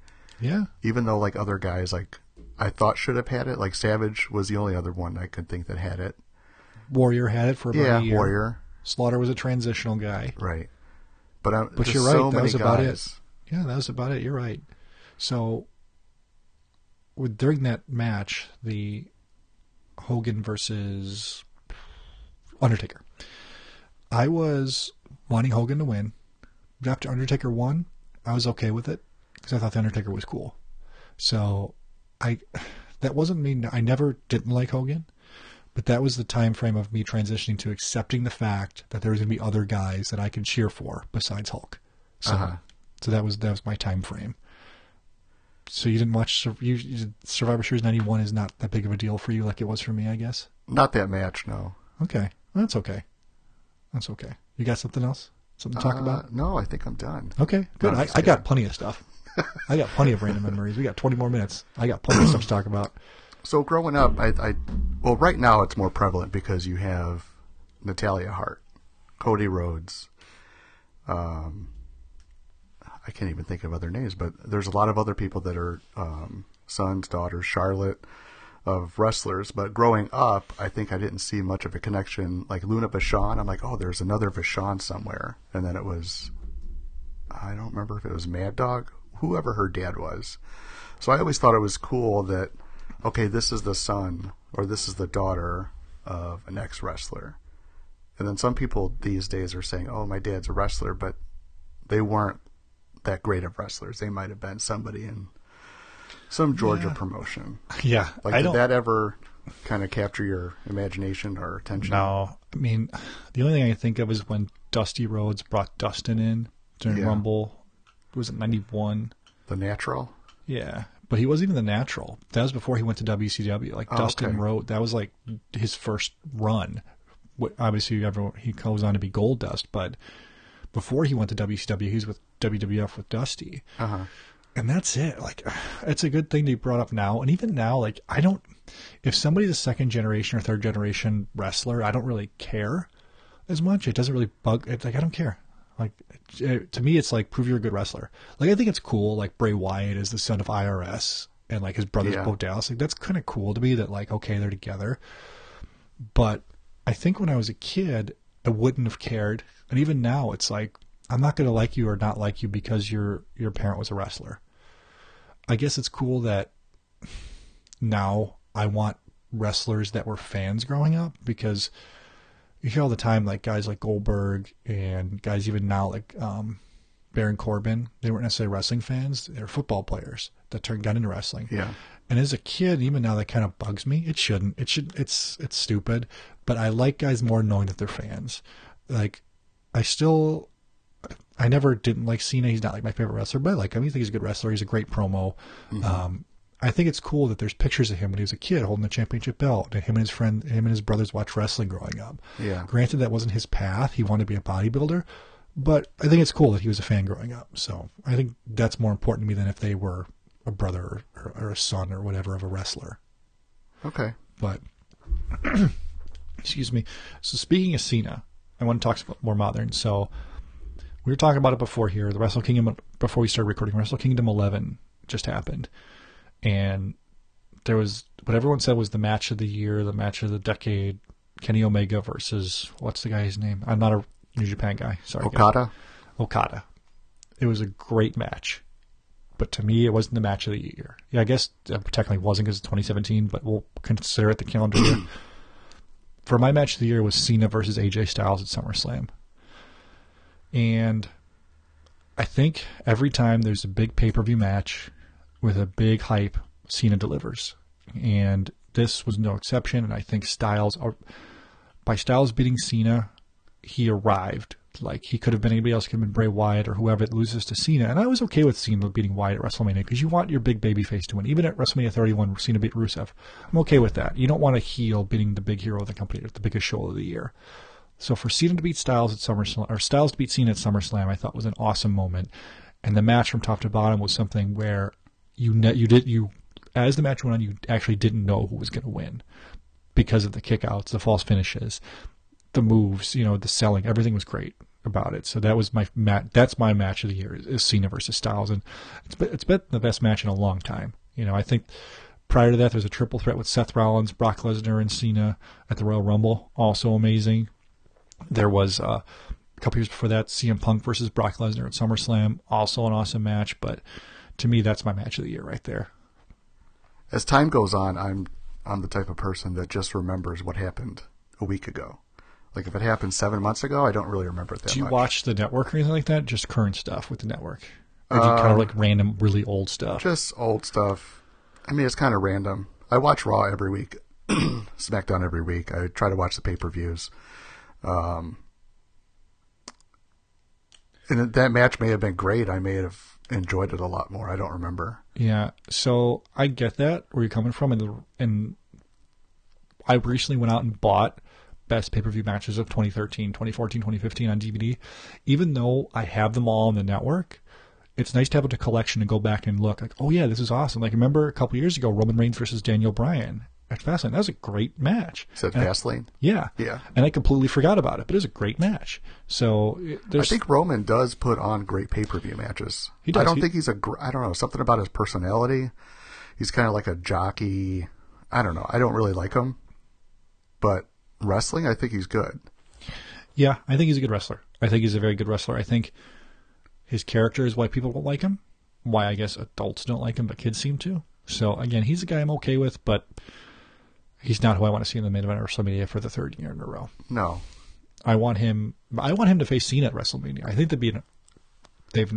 yeah, even though like other guys like I thought should have had it. Like Savage was the only other one I could think that had it. Warrior had it for about Yeah, a year. Warrior, Slaughter was a transitional guy. right? But I, But you're right. So that was about guys. it. Yeah, that was about it. You're right. So, with, during that match, the Hogan versus Undertaker, I was wanting Hogan to win. But after Undertaker won, I was okay with it because I thought the Undertaker was cool. So, I that wasn't me. I never didn't like Hogan, but that was the time frame of me transitioning to accepting the fact that there was going to be other guys that I could cheer for besides Hulk. So, Uh-huh. so that was that was my time frame. So you didn't watch you, you- Survivor Series '91 is not that big of a deal for you, like it was for me, I guess. Not that match, no. Okay, that's okay. That's okay. You got something else? Something to talk Uh, about? No, I think I'm done. Okay, good. I, I got plenty of stuff. I got plenty of random memories. We got 20 more minutes. I got plenty of stuff to talk about. So growing up, I, I well, right now it's more prevalent because you have Natalya Hart, Cody Rhodes. Um, I can't even think of other names, but there's a lot of other people that are um, sons, daughters, Charlotte of wrestlers. But growing up, I think I didn't see much of a connection. Like Luna Vachon, I'm like, oh, there's another Vachon somewhere, and then it was, I don't remember if it was Mad Dog, whoever her dad was. So I always thought it was cool that, okay, this is the son or this is the daughter of an ex wrestler. And then some people these days are saying, oh, my dad's a wrestler, but they weren't that great of wrestlers. They might have been somebody in some Georgia promotion. Yeah, Like, I did that ever kind of capture your imagination or attention? No, I mean, the only thing I can think of is when Dusty Rhodes brought Dustin in during Yeah. Rumble. Was it '91? The natural? Yeah, but he wasn't even the natural. That was before he went to WCW. Like Oh, Dustin okay. Rhodes, that was like his first run. Obviously, everyone he goes on to be Gold Dust, but before he went to WCW, he was with WWF with Dusty. Uh huh. and that's it. Like, it's a good thing they brought up now. And even now, like, I don't, if somebody's a second generation or third generation wrestler, I don't really care as much. It doesn't really bug. It's like I don't care. Like to me, it's like prove you're a good wrestler. Like I think it's cool. Like Bray Wyatt is the son of IRS, and like his brother's Yeah. Bo Dallas. Like that's kind of cool to me. That like okay, they're together. But I think when I was a kid, I wouldn't have cared. And even now, it's like I'm not going to like you or not like you because your your parent was a wrestler. I guess it's cool that now I want wrestlers that were fans growing up because you hear all the time like guys like Goldberg and guys even now like um, Baron Corbin. They weren't necessarily wrestling fans; they were football players that turned got into wrestling. Yeah. And as a kid, even now, that kind of bugs me. It shouldn't. It should. It's it's stupid. But I like guys more knowing that they're fans. Like, I still, I never didn't like Cena. He's not like my favorite wrestler, but I like him. I think he's a good wrestler. He's a great promo. Um, I think it's cool that there's pictures of him when he was a kid holding the championship belt, and him and his friend, him and his brothers watched wrestling growing up. Yeah. Granted, that wasn't his path. He wanted to be a bodybuilder, but I think it's cool that he was a fan growing up. So I think that's more important to me than if they were a brother or, or a son or whatever of a wrestler. Okay. But excuse me. So speaking of Cena, I want to talk about more modern. So we were talking about it before here. The Wrestle Kingdom before we started recording. Wrestle Kingdom 11 just happened, and there was what everyone said was the match of the year, the match of the decade. Kenny Omega versus what's the guy's name? I'm not a New Japan guy. Sorry, guys. Okada? Okada. It was a great match, but to me, it wasn't the match of the year. Yeah, I guess uh, it technically wasn't because it's 2017, but we'll consider it the calendar year. For my match of the year was Cena versus AJ Styles at SummerSlam, and I think every time there's a big pay per view match with a big hype, Cena delivers, and this was no exception. And I think Styles, uh, by Styles beating Cena, he arrived Like he could have been anybody else, could have been Bray Wyatt or whoever that loses to Cena. And I was okay with Cena beating Wyatt at WrestleMania because you want your big baby face to win. Even at WrestleMania 31, Cena beat Rusev. I'm okay with that. You don't want a heel beating the big hero of the company at the biggest show of the year. So for Cena to beat Styles at SummerSlam, or Styles to beat Cena at SummerSlam, I thought was an awesome moment. And the match from top to bottom was something where you ne- you did you as the match went on, you actually didn't know who was going to win because of the kickouts, the false finishes, the moves, you know, the selling. Everything was great about it. So that was my match. That's my match of the year is Cena versus Styles, and it's been, it's been the best match in a long time. You know, I think prior to that there was a triple threat with Seth Rollins, Brock Lesnar, and Cena at the Royal Rumble, also amazing. There was uh, a couple years before that CM Punk versus Brock Lesnar at SummerSlam, also an awesome match. But to me, that's my match of the year right there. As time goes on, I'm I'm the type of person that just remembers what happened a week ago. Like if it happened seven months ago, I don't really remember it that Do you much. watch the network or anything like that? Just current stuff with the network, or do you kind of like random, really old stuff? Just old stuff. I mean, it's kind of random. I watch Raw every week, SmackDown every week. I try to watch the pay per views. Um, and that match may have been great. I may have enjoyed it a lot more. I don't remember. Yeah, so I get that where you're coming from, and and I recently went out and bought best pay per view matches of 2013, 2014, 2015 on DVD. Even though I have them all on the network, it's nice to have a collection and go back and look like, oh yeah, this is awesome. Like remember a couple years ago, Roman Reigns versus Daniel Bryan at Fastlane. That was a great match. Is that And I- Fastlane? Yeah, Yeah. And I completely forgot about it, but it was a great match. So eh, it- I think Roman does put on great pay per view matches. He does. I don't He- think he's a. I don't know something about his personality. He's kind of like a jockey. I don't know. I don't really like him, but wrestling, I think he's good. Yeah, I think he's a good wrestler. I think he's a very good wrestler. I think his character is why people don't like him. Why I guess adults don't like him, but kids seem to. So again, he's a guy I'm okay with, but he's not who I want to see in the main event of WrestleMania for the third year in a row. No, I want him. I want him to face Cena at WrestleMania. I think they'd be. An, they've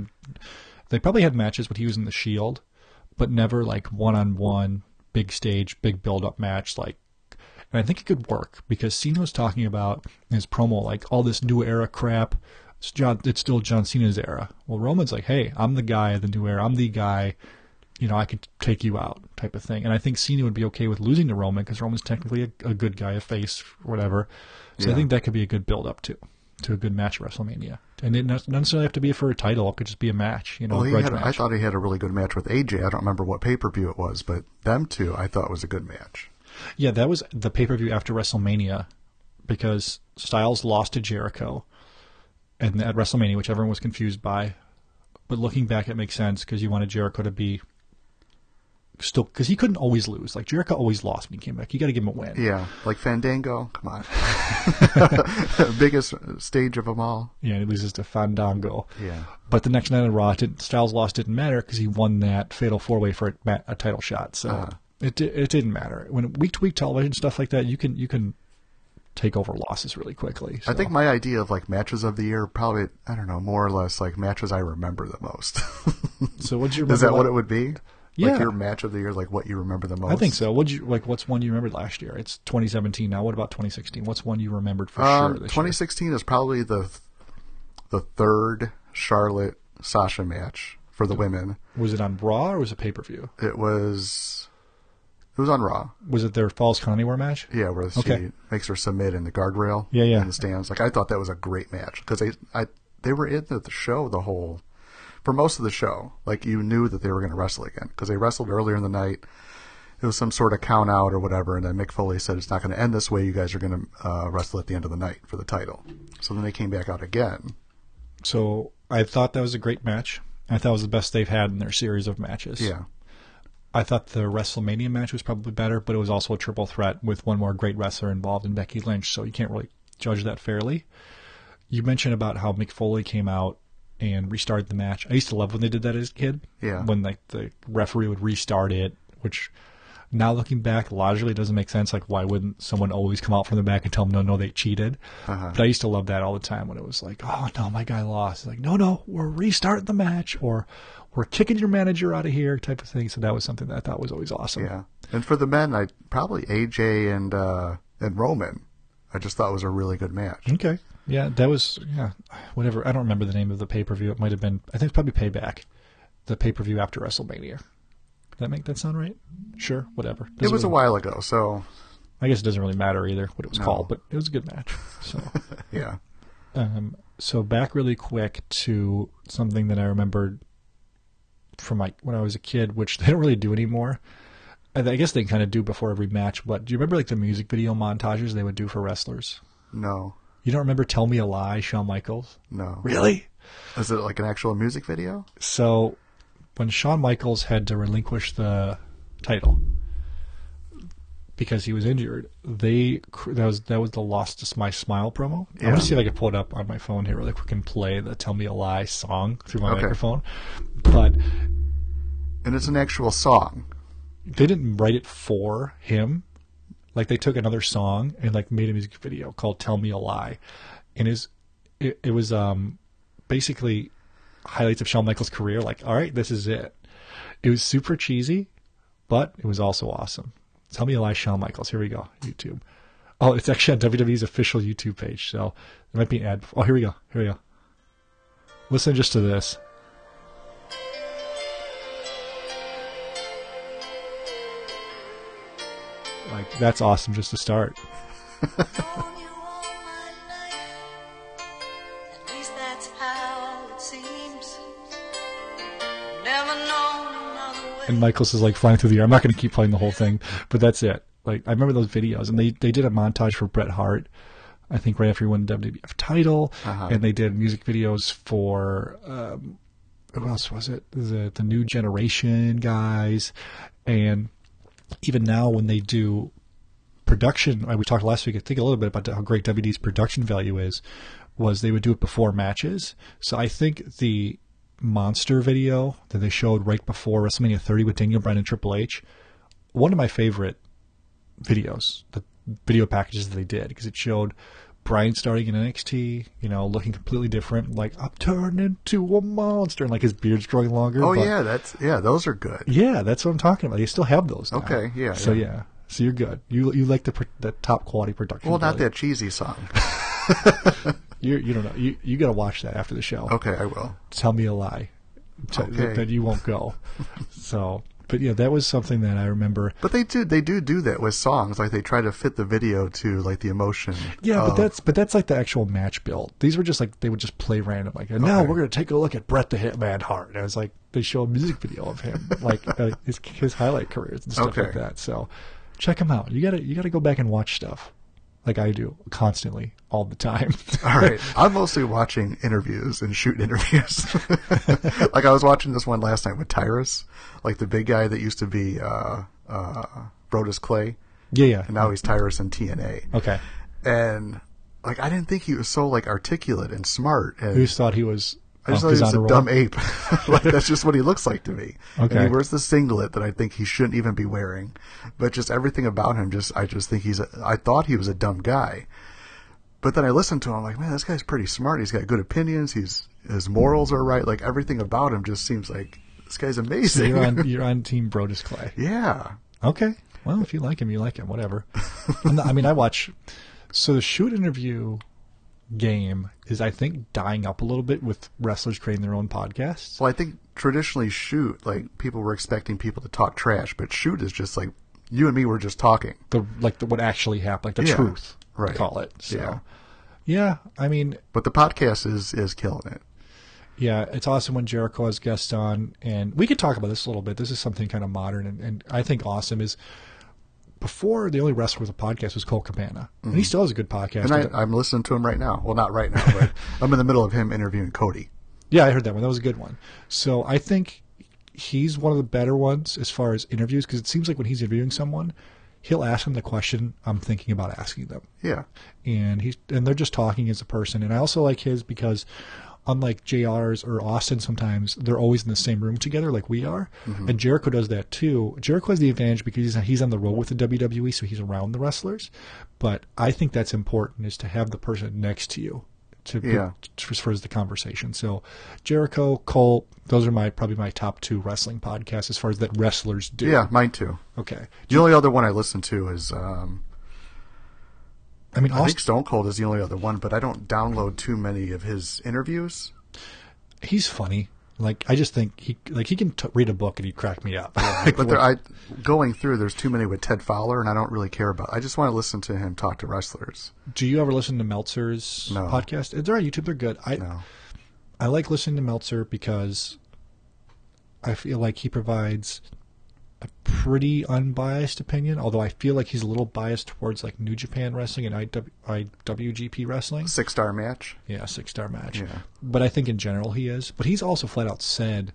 they probably had matches when he was in the Shield, but never like one on one, big stage, big build up match. Like, and I think it could work because Cena was talking about in his promo like all this new era crap. It's John. It's still John Cena's era. Well, Roman's like, hey, I'm the guy of the new era. I'm the guy. You know, I could take you out, type of thing. And I think Cena would be okay with losing to Roman because Roman's technically a, a good guy, a face, whatever. So I think that could be a good build up to to a good match at WrestleMania. And it doesn't necessarily have to be for a title. It could just be a match, you know, well, had. match. I thought he had a really good match with AJ. I don't remember what pay per view it was, but them two, I thought was a good match. Yeah, that was the pay per view after WrestleMania because Styles lost to Jericho and at WrestleMania, which everyone was confused by. But looking back, it makes sense because you wanted Jericho to be still because he couldn't always lose. Like Jericho always lost when he came back. You got to give him a win. Yeah, like Fandango. Come on, biggest stage of them all. Yeah, and he loses to Fandango. Yeah. But the next night on Raw, Styles loss didn't matter because he won that fatal four way for a, a title shot. So Uh-huh. it it didn't matter. When week to week television stuff like that, you can you can take over losses really quickly. I think my idea of like matches of the year probably I don't know more or less like matches I remember the most. So what's your you Is that remember what it would be? Yeah. Like your match of the year, like what you remember the most? I think so. What'd you like? What's one you remembered last year? It's 2017 now. What about 2016? What's one you remembered for Um, sure? This 2016 is probably the the third Charlotte Sasha match for the women. Was it on Raw or was it pay per view? It was it was on Raw. Was it their Falls Count Anywhere match? Yeah, where she Okay. makes her submit in the guardrail. Yeah, yeah. In the stands. Like I thought that was a great match because they I they were in the show the whole for most of the show. Like you knew that they were going to wrestle again because they wrestled earlier in the night. It was some sort of count out or whatever, and then Mick Foley said it's not going to end this way. You guys are going to uh, wrestle at the end of the night for the title. So then they came back out again. So I thought that was a great match. I thought it was the best they've had in their series of matches. Yeah, I thought the WrestleMania match was probably better, but it was also a triple threat with one more great wrestler involved in Becky Lynch, so you can't really judge that fairly. You mentioned about how Mick Foley came out and restarted the match. I used to love when they did that as a kid. Yeah. When like the referee would restart it, which now looking back logically doesn't make sense. Like why wouldn't someone always come out from the back and tell them no, no, they cheated? Uh-huh. But I used to love that all the time when it was like, oh no, my guy lost. Like no, no, we're restarting the match or we're kicking your manager out of here type of thing. So that was something that I thought was always awesome. yeah. And for the men, I probably AJ and uh, and Roman. I just thought it was a really good match. Okay. Yeah, that was yeah. whatever. I don't remember the name of the pay per view. It might have been. I think it's probably Payback, the pay per view after WrestleMania. Does that make that sound right? Sure, whatever. It Doesn't was a while ago, so I guess it doesn't really matter either what it was No. called, but it was a good match. So, yeah. um, so back really quick to something that I remembered from like when I was a kid, which they don't really do anymore. I I guess they kind of do before every match. But do you remember like the music video montages they would do for wrestlers? No, You don't remember "Tell Me a Lie," Shawn Michaels? no. Really? Is it like an actual music video? So when Shawn Michaels had to relinquish the title because he was injured, they that was that was the "Lost to My Smile" promo. I Yeah. want to see if I can pull it up on my phone here really quick and play the "Tell Me a Lie" song through my Okay. microphone. But And it's an actual song. They didn't write it for him. Like they took another song and like made a music video called "Tell Me a Lie," and is it, it was um basically highlights of Shawn Michaels' career. Like, all right, this is it. It was super cheesy, but it was also awesome. Tell me a lie, Shawn Michaels. Here we go, YouTube. Oh, it's actually on WWE's official YouTube page, so there might be an ad. Oh, here we go. Here we go. Listen just to this. Like that's awesome just to start. known you all my life. At least that's how it seems. Never known another way. and Michaels is like flying through the air. I'm not going to keep playing the whole thing, but that's it. Like I remember those videos, and they they did a montage for Bret Hart. I think right after he won the WWF title, Uh-huh. and they did music videos for um, who else was it? The the New Generation guys, and even now when they do production, we talked last week. I think a little bit about how great WWE's production value is. Was they would do it before matches. So I think the monster video that they showed right before WrestleMania 30 with Daniel Bryan and Triple H, one of my favorite videos, the video packages that they did, because it showed Bryan starting in NXT, you know, looking completely different, like I'm turned into a monster, and like his beard's growing longer. Oh but- yeah, that's yeah. Those are good. yeah, that's what I'm talking about. They still have those. now. Okay, yeah, So yeah. yeah, so you're good. You you like the the top quality production. Well, not that cheesy song. You you don't know. You you got to watch that after the show. Okay, I will. Tell me a lie. T- Okay. That you won't go. so, but yeah, that was something that I remember. But they do they do do that with songs. Like they try to fit the video to like the emotion. Yeah, but that's but that's like the actual match build. These were just like they would just play random. Like, and now we're gonna take a look at Bret the Hitman Hart. And it was like they show a music video of him, like uh, his his highlight careers and stuff like that. So, check him out. You gotta you gotta go back and watch stuff, like I do constantly all the time. All right. I'm mostly watching interviews and shooting interviews. like I was watching this one last night with Tyrus, like the big guy that used to be uh uh Brodus Clay, yeah, yeah. and now he's Tyrus in TNA. Okay. And like I didn't think he was so like articulate and smart and Who thought he was? I just oh, thought he was a dumb ape. like that's just what he looks like to me. And Okay. he wears the singlet that I think he shouldn't even be wearing. But just everything about him, just I just think he's. A, I thought he was a dumb guy. But then I listened to him, I'm like, man, this guy's pretty smart. He's got good opinions. He's his morals are right. Like everything about him just seems like this guy's So amazing. you're on you're on Team Brodus Clay. yeah. Okay. Well, if you like him, you like him. Whatever. Not- I mean, I watch. So the shoot interview game is, I think, dying up a little bit with wrestlers creating their own podcasts. Well, I think traditionally shoot like people were expecting people to talk trash, but shoot is just like you and me were just talking. The like the, what actually happened, like the Yeah, truth, right. Call it. So, Yeah. yeah. I mean, But the podcast is is killing it. yeah, it's awesome when Jericho has guests on, and we could talk about this a little bit. This is something kind of modern, and, and I think awesome is. Before the only wrestler with a podcast was Colt Cabana, and he still has a good podcast. Mm-hmm. And I, I'm listening to him right now. Well, not right now, but I'm in the middle of him interviewing Cody. Yeah, I heard that one. That was a good one. So I think he's one of the better ones as far as interviews because it seems like when he's interviewing someone, he'll ask them the question I'm thinking about asking them, Yeah. and he's and they're just talking as a person. And I also like his because unlike JR's or Austin, sometimes they're always in the same room together like we are, and Jericho does that too. Jericho has the advantage because he's he's on the road with the WWE, so he's around the wrestlers. But I think that's important is to have the person next to you to Yeah. as far as the conversation. So Jericho, Colt, those are my probably my top two wrestling podcasts as far as that wrestlers do. Yeah, mine too. Okay. The only other one I listen to is um, I mean, I think Stone Cold is the only other one, but I don't download too many of his interviews. he's funny. Like I just think he like he can t- read a book and he'd crack me up. Like, But there, I going through, there's too many with Ted Fowler, and I don't really care about. I just want to listen to him talk to wrestlers. do you ever listen to Meltzer's No. podcast? They're on YouTube. They're good. I No, I like listening to Meltzer because I feel like he provides a pretty unbiased opinion. Although I feel like he's a little biased towards like New Japan wrestling and IW, IWGP wrestling. six star match. Yeah, six star match. Yeah. But I think in general he is. But he's also flat out said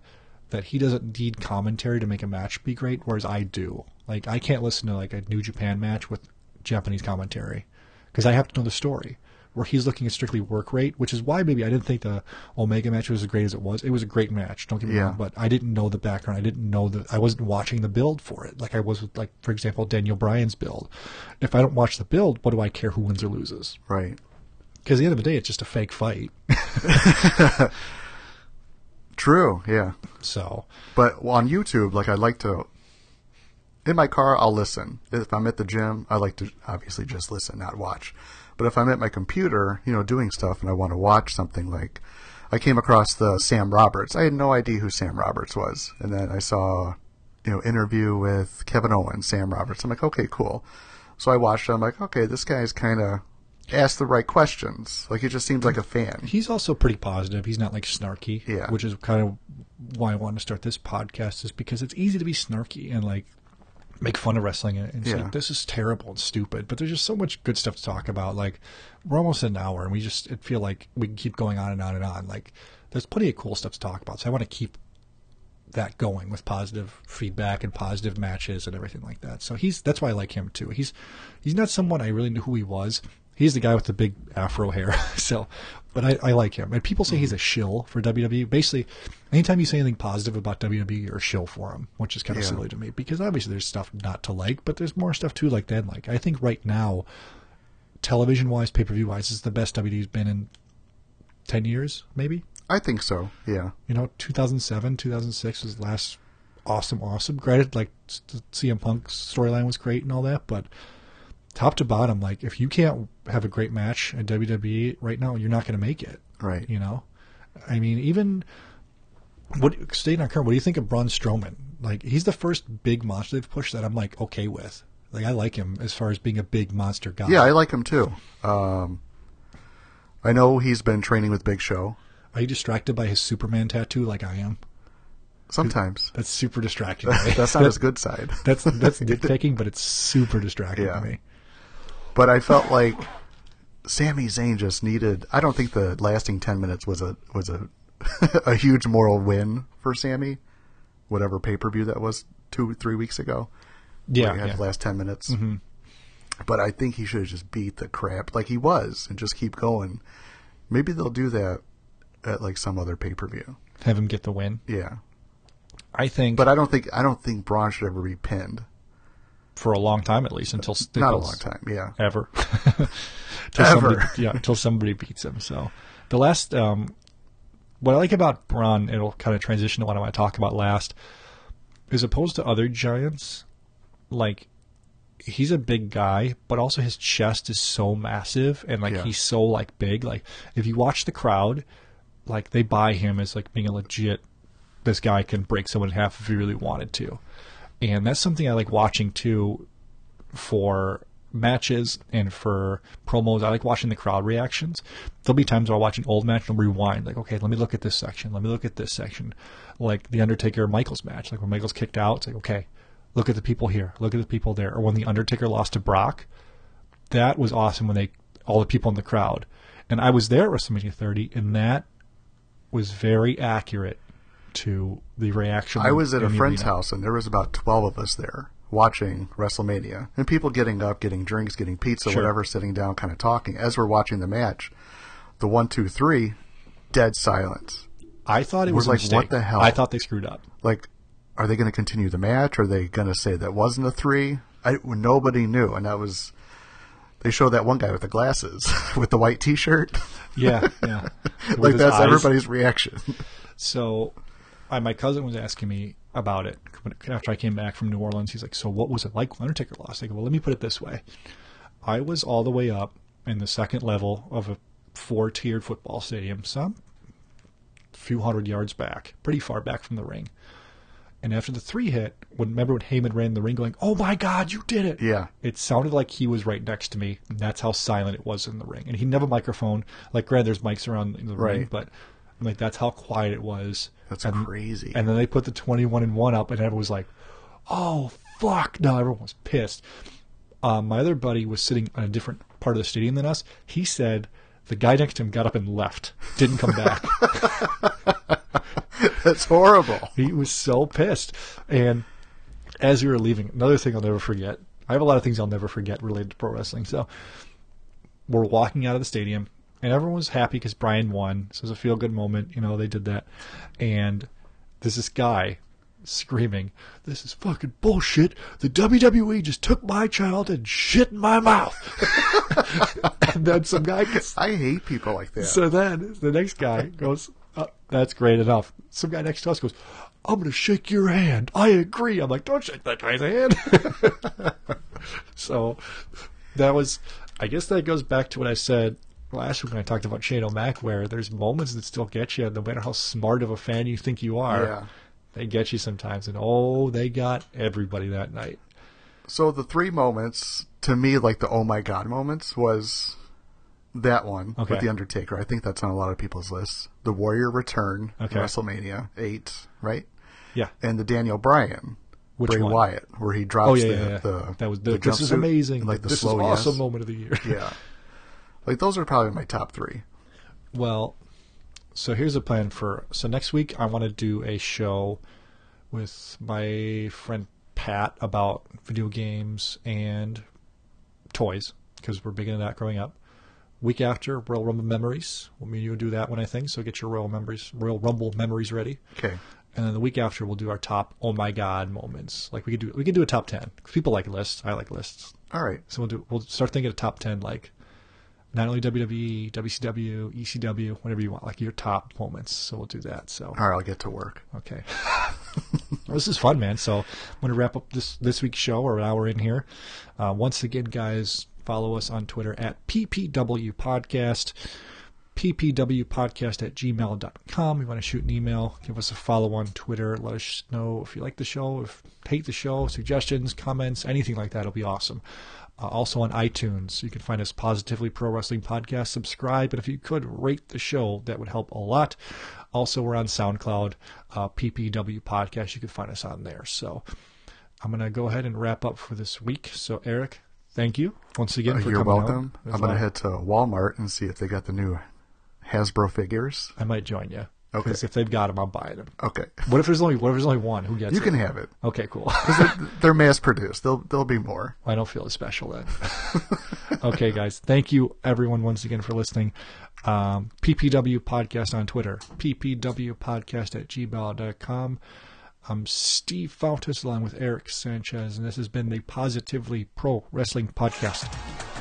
that he doesn't need commentary to make a match be great, whereas I do. Like I can't listen to like a New Japan match with Japanese commentary because I have to know the story. Where he's looking at strictly work rate, which is why maybe I didn't think the Omega match was as great as it was. It was a great match, don't get me Yeah. wrong, but I didn't know the background. I didn't know that I wasn't watching the build for it, like I was with, like for example, Daniel Bryan's build. If I don't watch the build, what do I care who wins or loses? Right. Because at the end of the day, it's just a fake fight. True. Yeah. So But on YouTube, like I like to. In my car, I'll listen. If I'm at the gym, I like to obviously just listen, not watch. But if I'm at my computer, you know, doing stuff, and I want to watch something, like I came across the Sam Roberts. I had no idea who Sam Roberts was, and then I saw, you know, interview with Kevin Owens, Sam Roberts. I'm like, okay, cool. So I watched. it. I'm like, okay, this guy's kind of asked the right questions. Like he just seems like a fan. he's also pretty positive. He's not like snarky. Yeah. Which is kind of why I wanted to start this podcast is because it's easy to be snarky and like make fun of wrestling and, Yeah. this is terrible and stupid. But there's just so much good stuff to talk about. Like we're almost at an hour and we just it feel like we can keep going on and on and on. Like there's plenty of cool stuff to talk about. So I want to keep that going with positive feedback and positive matches and everything like that. So he's that's why I like him too. He's he's not someone I really knew who he was. He's the guy with the big afro hair. so, but I, I like him. And people say he's mm-hmm. a shill for WWE. Basically, anytime you say anything positive about WWE, you're a shill for him, which is kind of Yeah. silly to me because obviously there's stuff not to like, but there's more stuff to like than like. I think right now, television wise, pay per view wise, is the best WWE's been in ten years, maybe I think so. Yeah. you know, 2007, 2006 was the last awesome, awesome. Granted, like the CM Punk's storyline was great and all that, but top to bottom, like if you can't have a great match in WWE right now, you're not going to make it. Right. You know, I mean, even what staying on current. What do you think of Braun Strowman? Like he's the first big monster they've pushed that I'm like okay with. Like I like him as far as being a big monster guy. Yeah, I like him too. Um, I know he's been training with Big Show. Are you distracted by his Superman tattoo like I am? Sometimes That's super distracting. to that's not his good side. That's that's nitpicking, but it's super distracting Yeah. to me. But I felt like Sami Zayn just needed. I don't think the lasting ten minutes was a was a a huge moral win for Sami. Whatever pay per view that was two three weeks ago. Yeah, he had yeah. the last ten minutes. Mm-hmm. But I think he should have just beat the crap like he was and just keep going. Maybe they'll do that at like some other pay per view. have him get the win. Yeah, I think, but I don't think I don't think Braun should ever be pinned. For a long time at least, until Not a long time. Yeah. ever. Till Ever. Somebody, yeah, until somebody beats him. So the last, um, what I like about Braun, it'll kind of transition to what I want to talk about last, as opposed to other giants, like he's a big guy, but also his chest is so massive and like Yeah. he's so like big. Like if you watch the crowd, like they buy him as like being a legit. This guy can break someone in half if he really wanted to, and that's something I like watching too for matches and for promos. I like watching the crowd reactions. There'll be times where I'll watch an old match and I'll rewind, like, okay, let me look at this section. Let me look at this section. Like the Undertaker Michaels match, like when Michaels kicked out, it's like, okay, look at the people here, look at the people there. Or when the Undertaker lost to Brock, that was awesome when they, all the people in the crowd. And I was there at WrestleMania 30, and that was very accurate to the reaction. I was at a friend's arena. house and there was about 12 of us there watching WrestleMania and people getting up, getting drinks, getting pizza, Sure. whatever, sitting down, kind of talking. As we're watching the match, the one, two, three, dead silence. I thought it was like, mistake. what the hell? I thought they screwed up. Like, are they going to continue the match? Are they going to say that wasn't a three? I, nobody knew. And that was, they showed that one guy with the glasses, with the white t shirt. Yeah, yeah. Like, that's eyes. everybody's reaction. So, I, my cousin was asking me about it after I came back from New Orleans. He's like, "So what was it like when Undertaker lost?" I go, "Well, let me put it this way: I was all the way up in the second level of a four-tiered football stadium, some few hundred yards back, pretty far back from the ring. And after the three hit, when remember when Heyman ran in the ring, going, "Oh my God, you did it!" Yeah. It sounded like he was right next to me. And that's how silent it was in the ring. And he never microphone. Like, granted, there's mics around in the ring, but like, that's how quiet it was. That's and, crazy. And then they put the 21 and one up, and everyone was like, "Oh fuck!" No, everyone was pissed. Um, my other buddy was sitting on a different part of the stadium than us. He said the guy next to him got up and left, didn't come back. That's horrible. He was so pissed. And as we were leaving, another thing I'll never forget. I have a lot of things I'll never forget related to pro wrestling. So we're walking out of the stadium, and everyone was happy because Bryan won. So it was a feel good moment. You know, they did that. And there's this guy screaming, This is fucking bullshit. The WWE just took my child and shit in my mouth. and then some guy gets I hate people like that. so then the next guy goes, oh, "That's great enough." Some guy next to us goes, "I'm going to shake your hand. I agree." I'm like, "Don't shake that guy's hand." so that was, I guess that goes back to what I said last week when I talked about Shane O'Mac, where there's moments that still get you, no matter how smart of a fan you think you are. Yeah. They get you sometimes, and oh, they got everybody that night. So the three moments to me, like the oh my god moments, was that one Okay. with the Undertaker. I think that's on a lot of people's lists. The Warrior Return, Okay. WrestleMania eight, right? Yeah. And the Daniel Bryan, Which Bray one? Wyatt, where he drops Oh yeah, the, yeah, yeah. the that was the the, this is amazing. like the this slow is awesome yes. moment of the year. Yeah, like those are probably my top three. Well, so here's a plan for. So next week, I want to do a show with my friend Pat about video games and toys because we're big into that growing up. Week after, Royal Rumble memories. Well, me and you do that one, I think. So get your Royal memories, Royal Rumble memories ready. Okay, And then the week after, we'll do our top oh my god moments. Like we could do, we could do a top ten because people like lists. I like lists. all right. So we'll do. We'll start thinking of top ten, like not only WWE, WCW, ECW, whatever you want, like your top moments. So we'll do that. So All right, I'll get to work. okay, Well, this is fun, man. So I'm going to wrap up this this week's show. Or we're an hour in here. Uh, once again, guys, follow us on Twitter at PPW Podcast. ppwpodcast at gmail.com. You want to shoot an email, give us a follow on Twitter. Let us know if you like the show, if hate the show, suggestions, comments, anything like that. It'll be awesome. Uh, also on iTunes, you can find us Positively Pro Wrestling Podcast. Subscribe, and if you could rate the show, that would help a lot. Also, we're on SoundCloud, uh, PPW Podcast. You can find us on there. So I'm going to go ahead and wrap up for this week. So, Eric, thank you once again Uh, for you're welcome. I'm gonna head to Walmart and see if they got the new Hasbro figures. I might join you. Okay. Because if they've got them, I'm buying them. Okay, What if there's only what if there's only one? Who gets you it? can have it. Okay, cool. They're mass produced. There'll there'll be more. I don't feel as special then. okay, guys. Thank you, everyone, once again for listening. Um, PPW Podcast on Twitter. PPW Podcast at gmail.com. I'm Steve Fountas along with Eric Sanchez, and this has been the Positively Pro Wrestling Podcast.